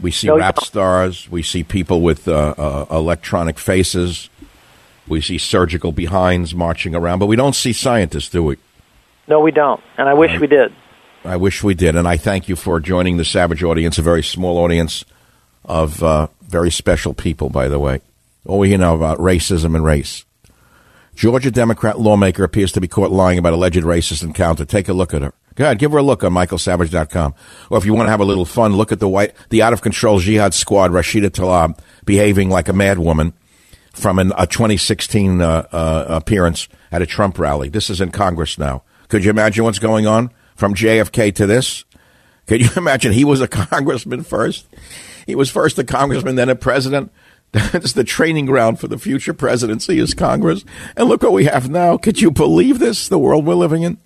E: We see
I: No,
E: rap stars. We see people with uh, uh, electronic faces. We see surgical behinds marching around, but we don't see scientists, do we?
I: No, we don't, and I wish
E: Right.
I: we did.
E: I wish we did, and I thank you for joining the Savage audience, a very small audience of uh, very special people, by the way. All we hear now about racism and race. Georgia Democrat lawmaker appears to be caught lying about alleged racist encounter. Take a look at her. Go ahead, give her a look on michaelsavage.com. Or if you want to have a little fun, look at the white, the out of control jihad squad, Rashida Tlaib, behaving like a madwoman from an, a 2016 uh, uh, appearance at a Trump rally. This is in Congress now. Could you imagine what's going on from JFK to this? Could you *laughs* imagine he was a *laughs* congressman first? He was first a congressman, then a president. *laughs* That's the training ground for the future presidency is Congress. And look what we have now. Could you believe this? The world we're living in.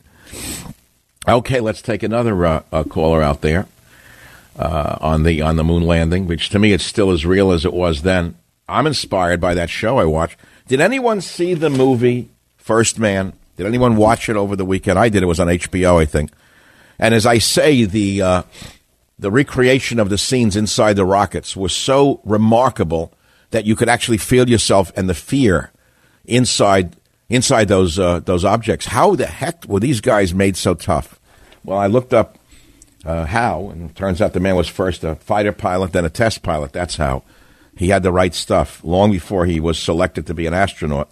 E: Okay, let's take another uh, uh, caller out there uh, on the on the moon landing, which to me it's still as real as it was then. I'm inspired by that show I watched. Did anyone see the movie First Man? Did anyone watch it over the weekend? I did. It was on HBO, I think. And as I say, the uh, the recreation of the scenes inside the rockets was so remarkable that you could actually feel yourself and the fear inside inside those uh, those objects. How the heck were these guys made so tough? Well, I looked up uh, how, and it turns out the man was first a fighter pilot, then a test pilot. That's how he had the right stuff long before he was selected to be an astronaut.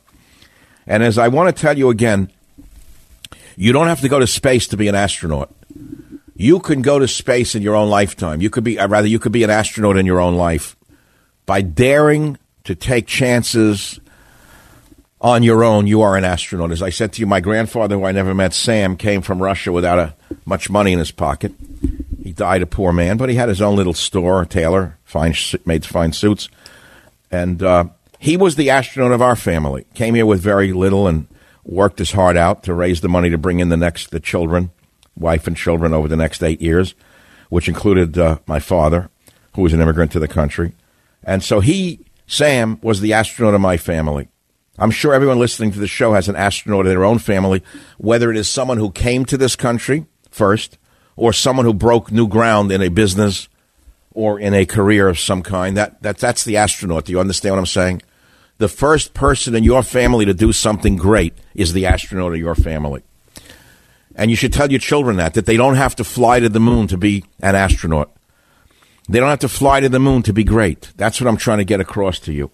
E: And as I want to tell you again, you don't have to go to space to be an astronaut. You can go to space in your own lifetime. You could be, uh, rather, you could be an astronaut in your own life by daring to take chances on your own. You are an astronaut. As I said to you, my grandfather, who I never met, Sam, came from Russia without a, much money in his pocket. He died a poor man, but he had his own little store, tailor, fine, made fine suits, and uh, he was the astronaut of our family. Came here with very little and worked his heart out to raise the money to bring in the next the children, wife and children over the next eight years, which included uh, my father, who was an immigrant to the country, and so he, Sam, was the astronaut of my family. I'm sure everyone listening to the show has an astronaut in their own family, whether it is someone who came to this country first or someone who broke new ground in a business or in a career of some kind. That, that that's the astronaut. Do you understand what I'm saying? The first person in your family to do something great is the astronaut of your family. And you should tell your children that that they don't have to fly to the moon to be an astronaut. They don't have to fly to the moon to be great. That's what I'm trying to get across to you.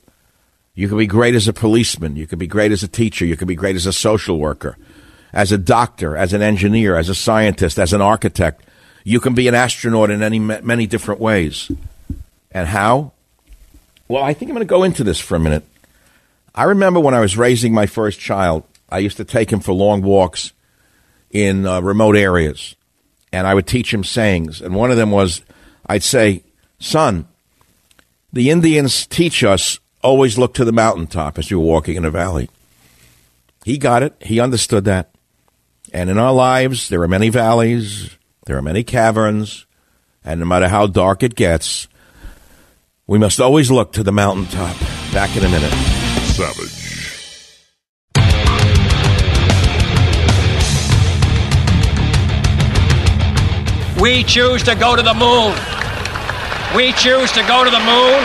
E: You can be great as a policeman. You can be great as a teacher. You can be great as a social worker, as a doctor, as an engineer, as a scientist, as an architect. You can be an astronaut in any many different ways. And how? Well, I think I'm going to go into this for a minute. I remember when I was raising my first child, I used to take him for long walks in uh, remote areas, and I would teach him sayings. And one of them was, I'd say, "Son, the Indians teach us always look to the mountaintop as you're walking in a valley." He got it. He understood that. And in our lives, there are many valleys, there are many caverns, and no matter how dark it gets, we must always look to the mountaintop. Back in a minute.
A: Savage.
B: We choose to go to the moon. We choose to go to the moon.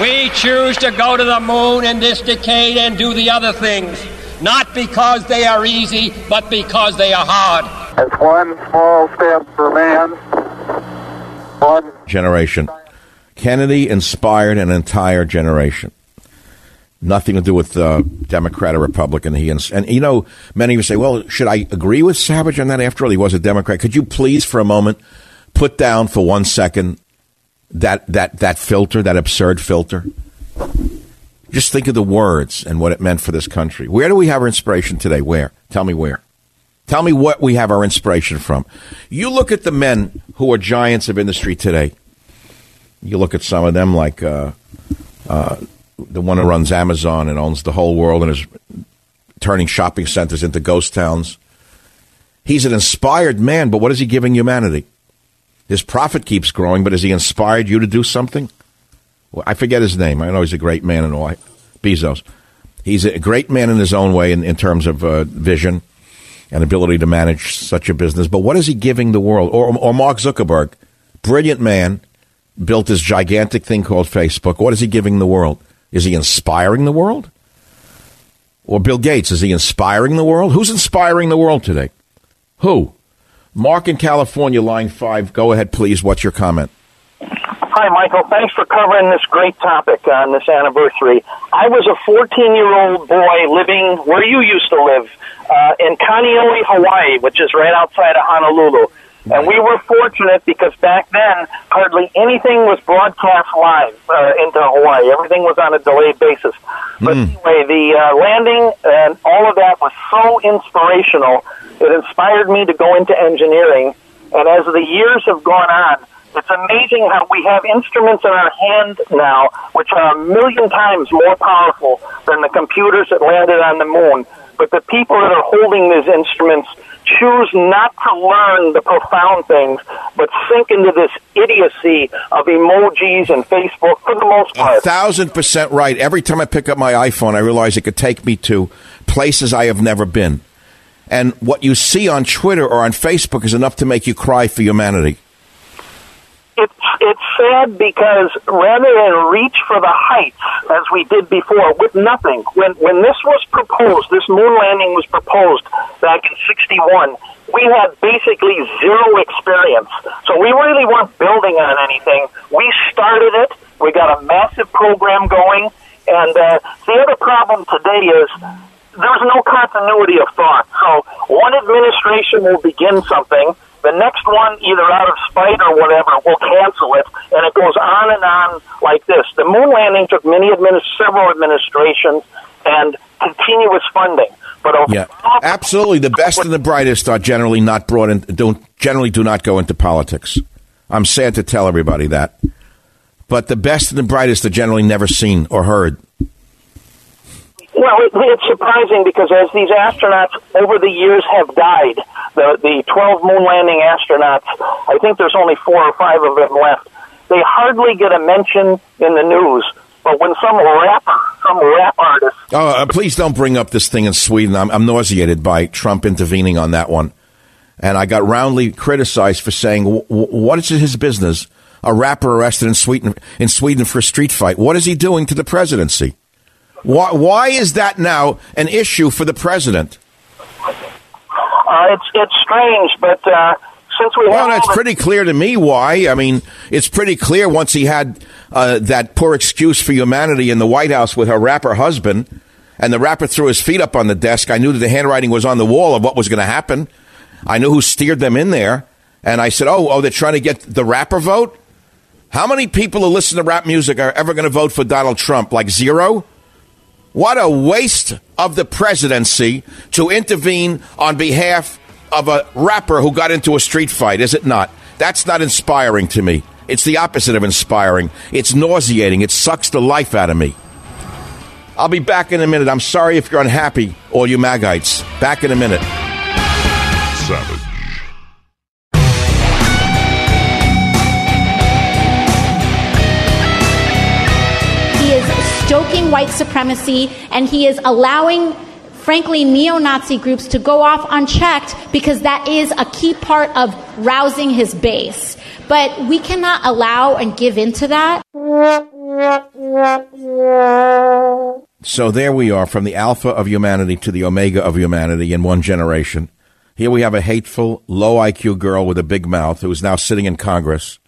B: We choose to go to the moon in this decade and do the other things. Not because they are easy, but because they are hard.
C: It's one small step for man, one
E: generation. Kennedy inspired an entire generation. Nothing to do with uh, Democrat or Republican. He and, and you know, many of you say, "Well, should I agree with Savage on that? After all, he was a Democrat." Could you please, for a moment, put down for one second that that that filter, that absurd filter? Just think of the words and what it meant for this country. Where do we have our inspiration today? Where? Tell me where. Tell me what we have our inspiration from. You look at the men who are giants of industry today. You look at some of them like uh, uh, the one who runs Amazon and owns the whole world and is turning shopping centers into ghost towns. He's an inspired man, but what is he giving humanity? His profit keeps growing, but has he inspired you to do something? Well, I forget his name. I know he's a great man and all. Bezos. He's a great man in his own way in, in terms of uh, vision and ability to manage such a business. But what is he giving the world? Or, or Mark Zuckerberg, brilliant man, built this gigantic thing called Facebook. What is he giving the world? Is he inspiring the world? Or Bill Gates, is he inspiring the world? Who's inspiring the world today? Who? Mark in California, line five. Go ahead, please. What's your comment?
J: Hi, Michael. Thanks for covering this great topic on this anniversary. I was a 14 year old boy living where you used to live uh, in Kaneohe, Hawaii, which is right outside of Honolulu. And we were fortunate because back then hardly anything was broadcast live uh, into Hawaii. Everything was on a delayed basis. But mm. anyway, the uh, landing and all of that was so inspirational. It inspired me to go into engineering. And as the years have gone on, it's amazing how we have instruments in our hand now, which are a million times more powerful than the computers that landed on the moon. But the people that are holding these instruments choose not to learn the profound things, but sink into this idiocy of emojis and Facebook for the most part.
E: A thousand percent right. Every time I pick up my iPhone, I realize it could take me to places I have never been. And what you see on Twitter or on Facebook is enough to make you cry for humanity
J: it's it's sad because rather than reach for the heights as we did before with nothing, when when this was proposed, this moon landing was proposed back in '61, we had basically zero experience. So we really weren't building on anything. We started it. We got a massive program going, and uh, the other problem today is there's no continuity of thought. So one administration will begin something the next one, either out of spite or whatever, will cancel it, and it goes on and on like this. The moon landing took many administ- several administrations and continuous funding. But
E: yeah, absolutely. The best and the brightest are generally not brought in. Don't generally do not go into politics. I'm sad to tell everybody that. But the best and the brightest are generally never seen or heard.
J: Well, it, it's surprising because as these astronauts over the years have died, the the 12 moon landing astronauts, I think there's only four or five of them left. They hardly get a mention in the news. But when some rapper, some rap artist.
E: Oh, uh, please don't bring up this thing in Sweden. I'm, I'm nauseated by Trump intervening on that one. And I got roundly criticized for saying, what is his business? A rapper arrested in Sweden, in Sweden for a street fight. What is he doing to the presidency? Why, why is that now an issue for the president?
J: Uh, it's it's strange, but uh, since we
E: well, that's pretty clear to me. Why? I mean, it's pretty clear once he had uh, that poor excuse for humanity in the White House with her rapper husband, and the rapper threw his feet up on the desk. I knew that the handwriting was on the wall of what was going to happen. I knew who steered them in there, and I said, "Oh, oh, they're trying to get the rapper vote." How many people who listen to rap music are ever going to vote for Donald Trump? Like zero? What a waste of the presidency to intervene on behalf of a rapper who got into a street fight, is it not? That's not inspiring to me. It's the opposite of inspiring. It's nauseating. It sucks the life out of me. I'll be back in a minute. I'm sorry if you're unhappy, all you Magites. Back in a minute. Savage.
K: Stoking white supremacy, and he is allowing frankly, neo Nazi groups to go off unchecked because that is a key part of rousing his base. But we cannot allow and give in to that.
E: So there we are, from the alpha of humanity to the omega of humanity in one generation. Here we have a hateful, low IQ girl with a big mouth who is now sitting in Congress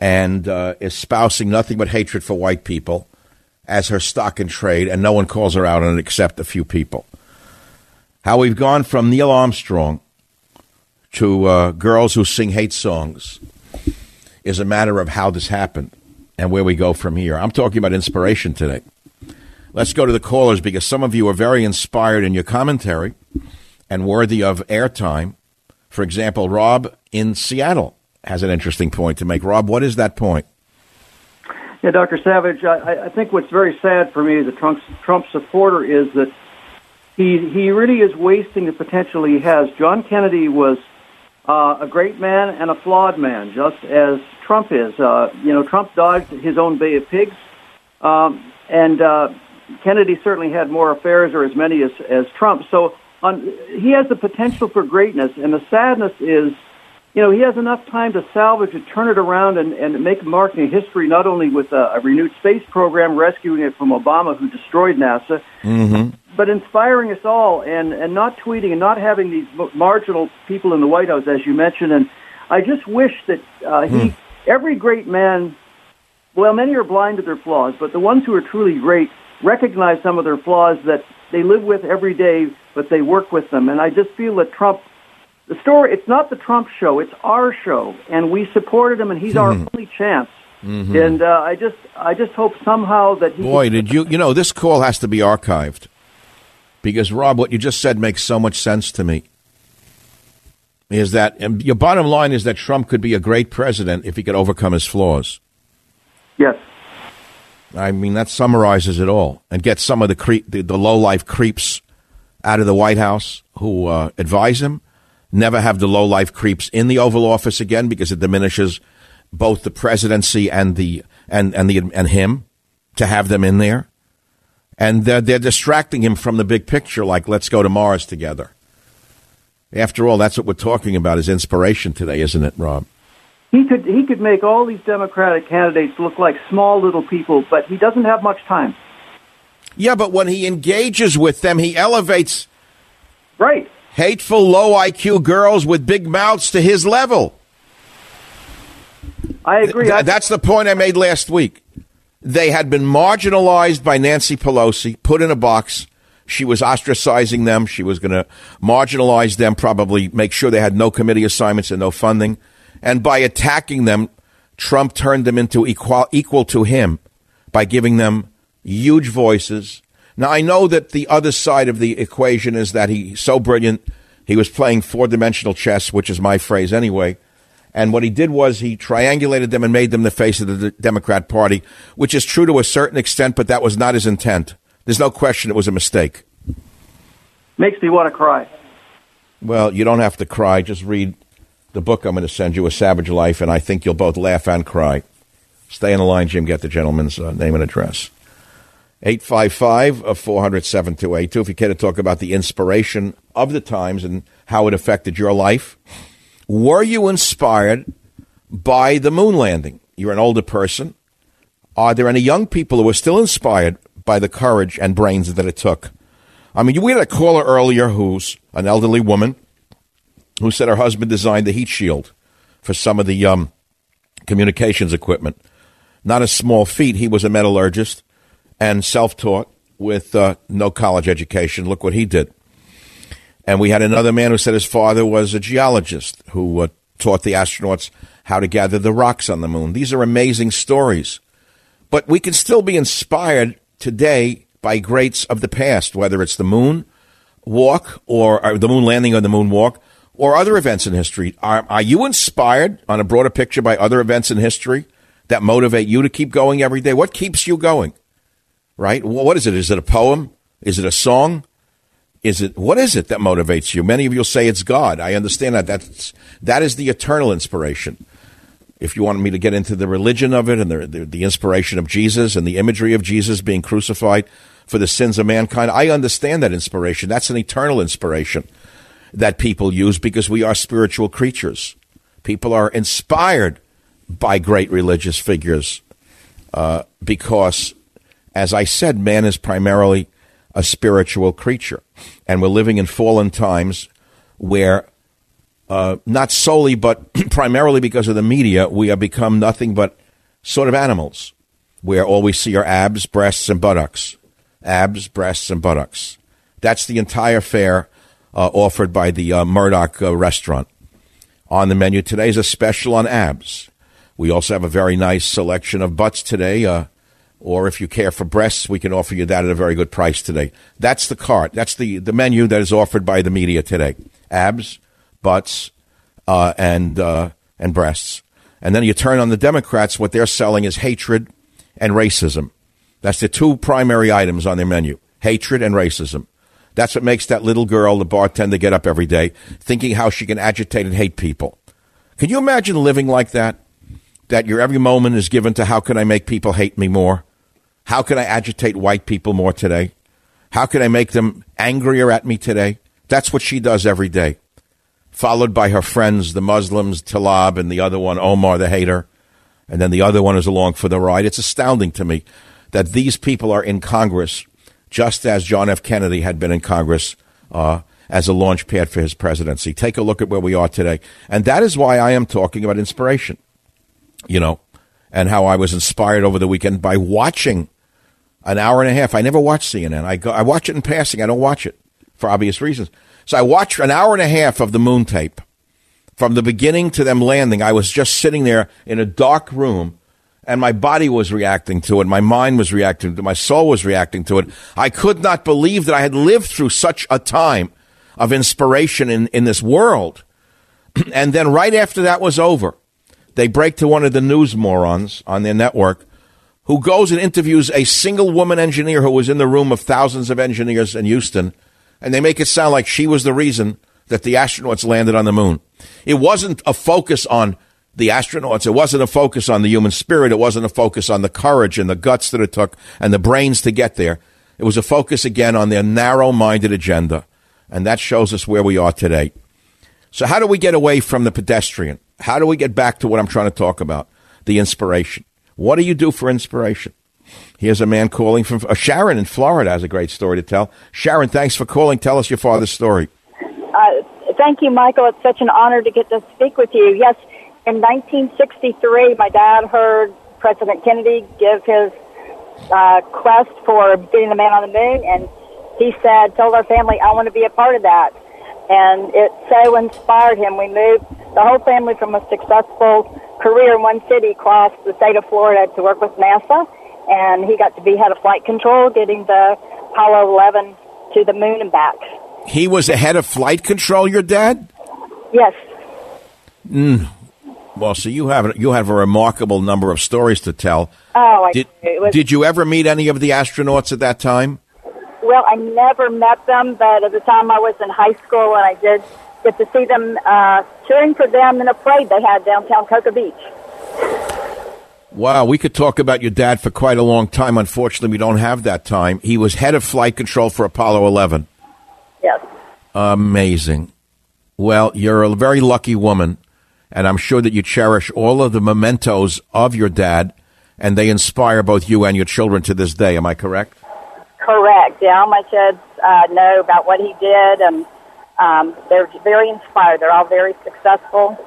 E: and uh, espousing nothing but hatred for white people as her stock in trade, and no one calls her out on it except a few people. How we've gone from Neil Armstrong to uh, girls who sing hate songs is a matter of how this happened and where we go from here. I'm talking about inspiration today. Let's go to the callers because some of you are very inspired in your commentary and worthy of airtime. For example, Rob in Seattle has an interesting point to make. Rob, what is that point?
L: Yeah, Dr. Savage, I, I think what's very sad for me as a Trump, Trump supporter is that he he really is wasting the potential he has. John Kennedy was uh, a great man and a flawed man, just as Trump is. Uh, you know, Trump dodged his own Bay of Pigs, um, and uh, Kennedy certainly had more affairs or as many as, as Trump. So on, he has the potential for greatness, and the sadness is, you know, he has enough time to salvage it, turn it around, and, and make marketing history not only with a, a renewed space program, rescuing it from Obama, who destroyed NASA,
E: mm-hmm.
L: but inspiring us all, and, and not tweeting and not having these marginal people in the White House, as you mentioned. And I just wish that uh, he, mm. every great man, well, many are blind to their flaws, but the ones who are truly great recognize some of their flaws that they live with every day, but they work with them. And I just feel that Trump, the story, it's not the Trump show, it's our show, and we supported him, and he's mm-hmm. our only chance. Mm-hmm. And uh, I just, I just hope somehow that he.
E: Boy, did you, you know, this call has to be archived because Rob, what you just said makes so much sense to me. Is that and your bottom line is that Trump could be a great president if he could overcome his flaws?
L: Yes.
E: I mean, that summarizes it all. And get some of the cre- the, the low life creeps out of the White House who uh, advise him. Never have the low life creeps in the Oval Office again because it diminishes both the presidency and the and and the and him to have them in there. And they're, they're distracting him from the big picture, like let's go to Mars together. After all, that's what we're talking about is inspiration today, isn't it, Rob?
L: he could he could make all these Democratic candidates look like small little people, but he doesn't have much time.
E: Yeah, but when he engages with them, he elevates
L: right
E: hateful, low IQ girls with big mouths to his level.
L: I agree.
E: Th- that's the point I made last week. They had been marginalized by Nancy Pelosi, put in a box. She was ostracizing them. She was going to marginalize them, probably make sure they had no committee assignments and no funding. And by attacking them, Trump turned them into equal, equal to him by giving them huge voices. Now, I know that the other side of the equation is that he's so brilliant, he was playing four dimensional chess, which is my phrase anyway. And what he did was he triangulated them and made them the face of the Democrat Party, which is true to a certain extent, but that was not his intent. There's no question it was a mistake.
L: Makes me want to cry.
E: Well, you don't have to cry. Just read the book I'm going to send you, A Savage Life, and I think you'll both laugh and cry. Stay on the line, Jim. Get the gentleman's uh, name and address. 855 400 7282. If you care to talk about the inspiration of the times and how it affected your life. Were you inspired by the moon landing? You're an older person. Are there any young people who are still inspired by the courage and brains that it took? I mean, we had a caller earlier who's an elderly woman who said her husband designed the heat shield for some of the um, communications equipment. Not a small feat. He was a metallurgist and self taught with uh, no college education. Look what he did. And we had another man who said his father was a geologist who uh, taught the astronauts how to gather the rocks on the moon. These are amazing stories. But we can still be inspired today by greats of the past, whether it's the moon walk or, or the moon landing or the moon walk or other events in history. Are, are you inspired on a broader picture by other events in history that motivate you to keep going every day? What keeps you going? Right? What is it? Is it a poem? Is it a song? Is it what is it that motivates you? Many of you will say it's God. I understand that. That's that is the eternal inspiration. If you want me to get into the religion of it and the, the, the inspiration of Jesus and the imagery of Jesus being crucified for the sins of mankind, I understand that inspiration. That's an eternal inspiration that people use because we are spiritual creatures. People are inspired by great religious figures uh, because, as I said, man is primarily a spiritual creature. And we're living in fallen times where uh, not solely but *clears throat* primarily because of the media, we have become nothing but sort of animals, where all we see are abs, breasts, and buttocks. Abs, breasts, and buttocks. That's the entire fare uh, offered by the uh, Murdoch uh, restaurant. On the menu today is a special on abs. We also have a very nice selection of butts today. Or if you care for breasts, we can offer you that at a very good price today. That's the cart. That's the, the menu that is offered by the media today. Abs, butts, uh, and uh, and breasts. And then you turn on the Democrats. What they're selling is hatred and racism. That's the two primary items on their menu: hatred and racism. That's what makes that little girl, the bartender, get up every day thinking how she can agitate and hate people. Can you imagine living like that? That your every moment is given to how can I make people hate me more? How can I agitate white people more today? How can I make them angrier at me today? That's what she does every day. Followed by her friends, the Muslims, Talab, and the other one, Omar the hater. And then the other one is along for the ride. It's astounding to me that these people are in Congress just as John F. Kennedy had been in Congress uh, as a launch pad for his presidency. Take a look at where we are today. And that is why I am talking about inspiration, you know, and how I was inspired over the weekend by watching an hour and a half. I never watch CNN. I, go, I watch it in passing. I don't watch it for obvious reasons. So I watched an hour and a half of the moon tape. From the beginning to them landing, I was just sitting there in a dark room and my body was reacting to it. My mind was reacting to it. My soul was reacting to it. I could not believe that I had lived through such a time of inspiration in, in this world. *clears throat* and then right after that was over, they break to one of the news morons on their network who goes and interviews a single woman engineer who was in the room of thousands of engineers in Houston. And they make it sound like she was the reason that the astronauts landed on the moon. It wasn't a focus on the astronauts. It wasn't a focus on the human spirit. It wasn't a focus on the courage and the guts that it took and the brains to get there. It was a focus again on their narrow minded agenda. And that shows us where we are today. So, how do we get away from the pedestrian? How do we get back to what I'm trying to talk about? The inspiration. What do you do for inspiration? Here's a man calling from uh, Sharon in Florida has a great story to tell. Sharon, thanks for calling. Tell us your father's story.
M: Uh, thank you, Michael. It's such an honor to get to speak with you. Yes, in 1963, my dad heard President Kennedy give his uh, quest for getting the man on the moon, and he said, told our family, I want to be a part of that. And it so inspired him. We moved the whole family from a successful career in one city across the state of Florida to work with NASA, and he got to be head of flight control, getting the Apollo 11 to the moon and back.
E: He was the head of flight control, your dad?
M: Yes.
E: Mm, well, so you have you have a remarkable number of stories to tell.
M: Oh, I
E: did.
M: Was,
E: did you ever meet any of the astronauts at that time?
M: Well, I never met them, but at the time I was in high school, and I did get to see them uh, cheering for them in a parade they had downtown Cocoa Beach.
E: Wow, we could talk about your dad for quite a long time. Unfortunately, we don't have that time. He was head of flight control for Apollo 11.
M: Yes.
E: Amazing. Well, you're a very lucky woman and I'm sure that you cherish all of the mementos of your dad, and they inspire both you and your children to this day. Am I correct?
M: Correct. Yeah, all my kids uh, know about what he did, and um, they're very inspired. They're all very successful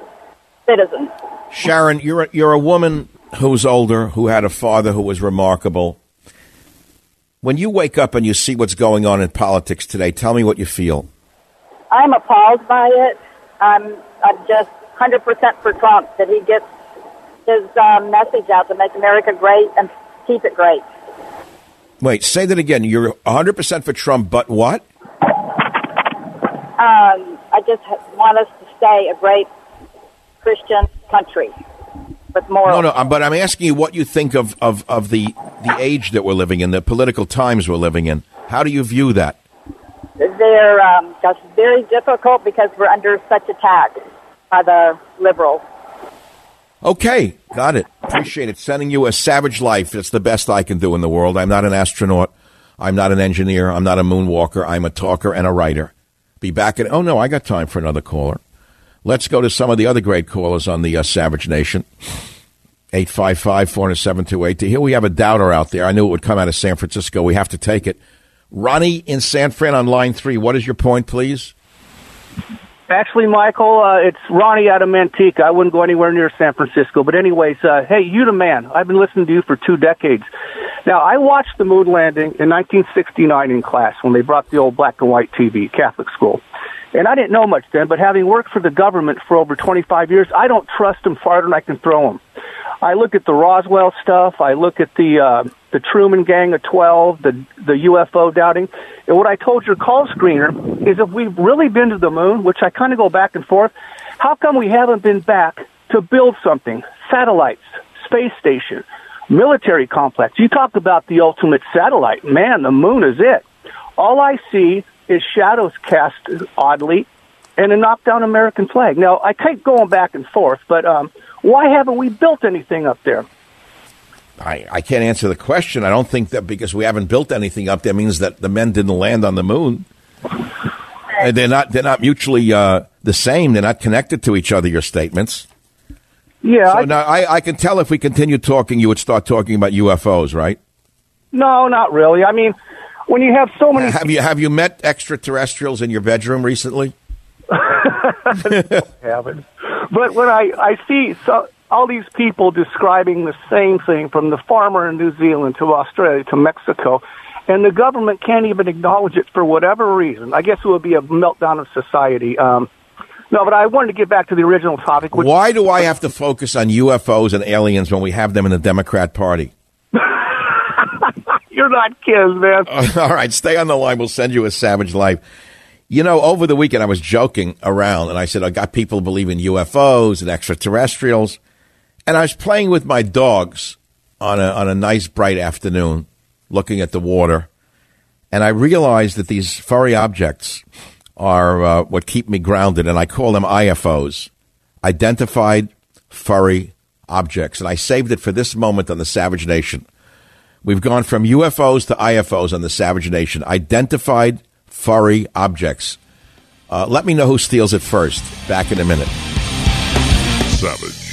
M: citizens.
E: Sharon, you're a, you're a woman who's older, who had a father who was remarkable. When you wake up and you see what's going on in politics today, tell me what you feel.
M: I'm appalled by it. I'm, I'm just 100% for Trump, that he gets his um, message out to make America great and keep it great.
E: Wait, say that again. You're 100% for Trump, but what?
M: Um, I just want us to stay a great Christian country with more.
E: No, no, but I'm asking you what you think of, of, of the, the age that we're living in, the political times we're living in. How do you view that?
M: They're um, just very difficult because we're under such attack by the liberals.
E: Okay, got it. Appreciate it. Sending you a savage life. It's the best I can do in the world. I'm not an astronaut. I'm not an engineer. I'm not a moonwalker. I'm a talker and a writer. Be back at. Oh no, I got time for another caller. Let's go to some of the other great callers on the uh, Savage Nation. 855 407 Here we have a doubter out there. I knew it would come out of San Francisco. We have to take it. Ronnie in San Fran on line three. What is your point, please?
N: Actually, Michael, uh, it's Ronnie out of Manteca. I wouldn't go anywhere near San Francisco. But anyways, uh, hey, you the man. I've been listening to you for two decades. Now, I watched the moon landing in 1969 in class when they brought the old black and white TV, Catholic school. And I didn't know much then, but having worked for the government for over 25 years, I don't trust them farther than I can throw them. I look at the Roswell stuff. I look at the uh, the Truman Gang of 12, the the UFO doubting. And what I told your call screener is if we've really been to the moon, which I kind of go back and forth, how come we haven't been back to build something? Satellites, space station, military complex. You talk about the ultimate satellite. Man, the moon is it. All I see is shadows cast oddly and a knockdown American flag. Now, I keep going back and forth, but um, why haven't we built anything up there?
E: I, I can't answer the question. I don't think that because we haven't built anything up there means that the men didn't land on the moon. And they're not they're not mutually uh, the same. They're not connected to each other. Your statements.
N: Yeah.
E: So
N: I,
E: now I, I can tell if we continue talking, you would start talking about UFOs, right?
N: no, not really. I mean, when you have so many.
E: Have you have you met extraterrestrials in your bedroom recently? *laughs*
N: haven't. But when I, I see so, all these people describing the same thing from the farmer in New Zealand to Australia to Mexico, and the government can't even acknowledge it for whatever reason, I guess it would be a meltdown of society. Um, no, but I wanted to get back to the original topic. Which,
E: Why do I have to focus on UFOs and aliens when we have them in the Democrat Party? *laughs*
N: You're not kidding, man. *laughs*
E: All right, stay on the line. We'll send you a savage life. You know, over the weekend I was joking around and I said I got people who believe in UFOs and extraterrestrials, and I was playing with my dogs on a on a nice bright afternoon, looking at the water, and I realized that these furry objects are uh, what keep me grounded, and I call them IFOs, identified furry objects, and I saved it for this moment on the Savage Nation. We've gone from UFOs to IFOs on the Savage Nation. Identified furry objects. Uh, let me know who steals it first. Back in a minute.
A: Savage.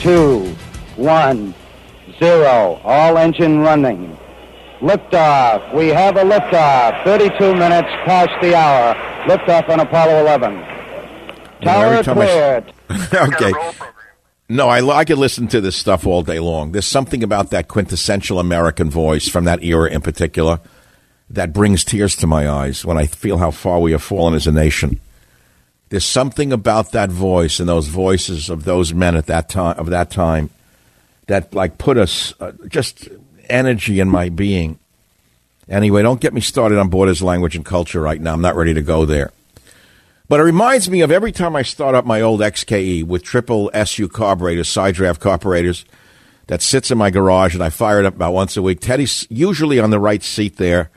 O: Two, one, zero. All engine running. Liftoff. We have a liftoff. 32 minutes past the hour. Liftoff on Apollo 11. Tower cleared. *laughs*
E: okay. No, I, I could listen to this stuff all day long. There's something about that quintessential American voice from that era in particular that brings tears to my eyes when I feel how far we have fallen as a nation. There's something about that voice and those voices of those men at that time of that time that like put us uh, just energy in my being. Anyway, don't get me started on borders, language, and culture right now. I'm not ready to go there. But it reminds me of every time I start up my old XKE with triple SU carburetors, side draft carburetors, that sits in my garage, and I fire it up about once a week. Teddy's usually on the right seat there,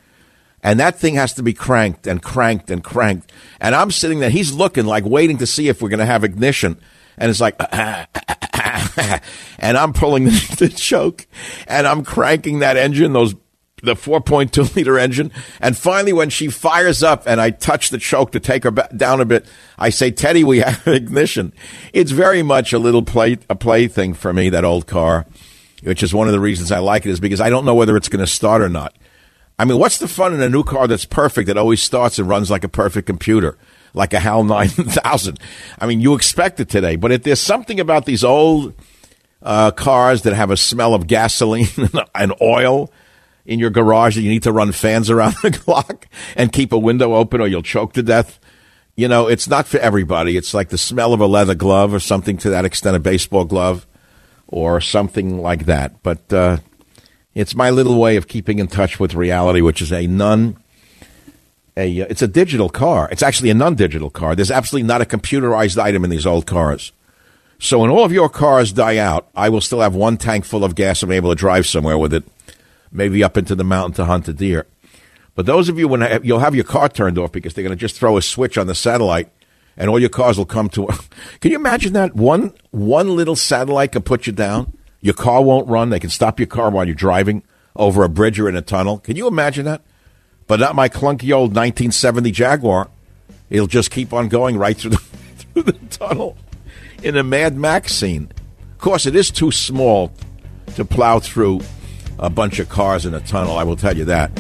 E: and that thing has to be cranked and cranked and cranked. And I'm sitting there, he's looking like waiting to see if we're going to have ignition. And it's like, *laughs* and I'm pulling the, *laughs* the choke, and I'm cranking that engine, those the 4.2 liter engine. And finally, when she fires up and I touch the choke to take her down a bit, I say, Teddy, we have *laughs* ignition. It's very much a little play, a play thing for me, that old car, which is one of the reasons I like it is because I don't know whether it's going to start or not. I mean, what's the fun in a new car that's perfect that always starts and runs like a perfect computer, like a HAL *laughs* 9000? I mean, you expect it today, but if there's something about these old uh, cars that have a smell of gasoline *laughs* and oil in your garage that you need to run fans around *laughs* the clock and keep a window open or you'll choke to death. You know, it's not for everybody. It's like the smell of a leather glove or something to that extent, a baseball glove or something like that. But uh, it's my little way of keeping in touch with reality, which is a non. A, uh, it's a digital car. It's actually a non-digital car. There's absolutely not a computerized item in these old cars. So when all of your cars die out, I will still have one tank full of gas. I'm able to drive somewhere with it, maybe up into the mountain to hunt a deer. But those of you when I, you'll have your car turned off because they're going to just throw a switch on the satellite, and all your cars will come to. *laughs* Can you imagine that one one little satellite can put you down? Your car won't run. They can stop your car while you're driving over a bridge or in a tunnel. Can you imagine that? But not my clunky old 1970 Jaguar. It'll just keep on going right through the, *laughs* through the tunnel in a Mad Max scene. Of course, it is too small to plow through a bunch of cars in a tunnel, I will tell you that.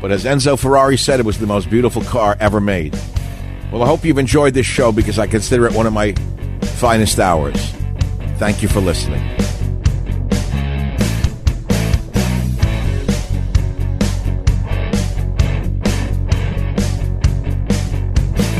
E: But as Enzo Ferrari said, it was the most beautiful car ever made. Well, I hope you've enjoyed this show because I consider it one of my finest hours. Thank you for listening.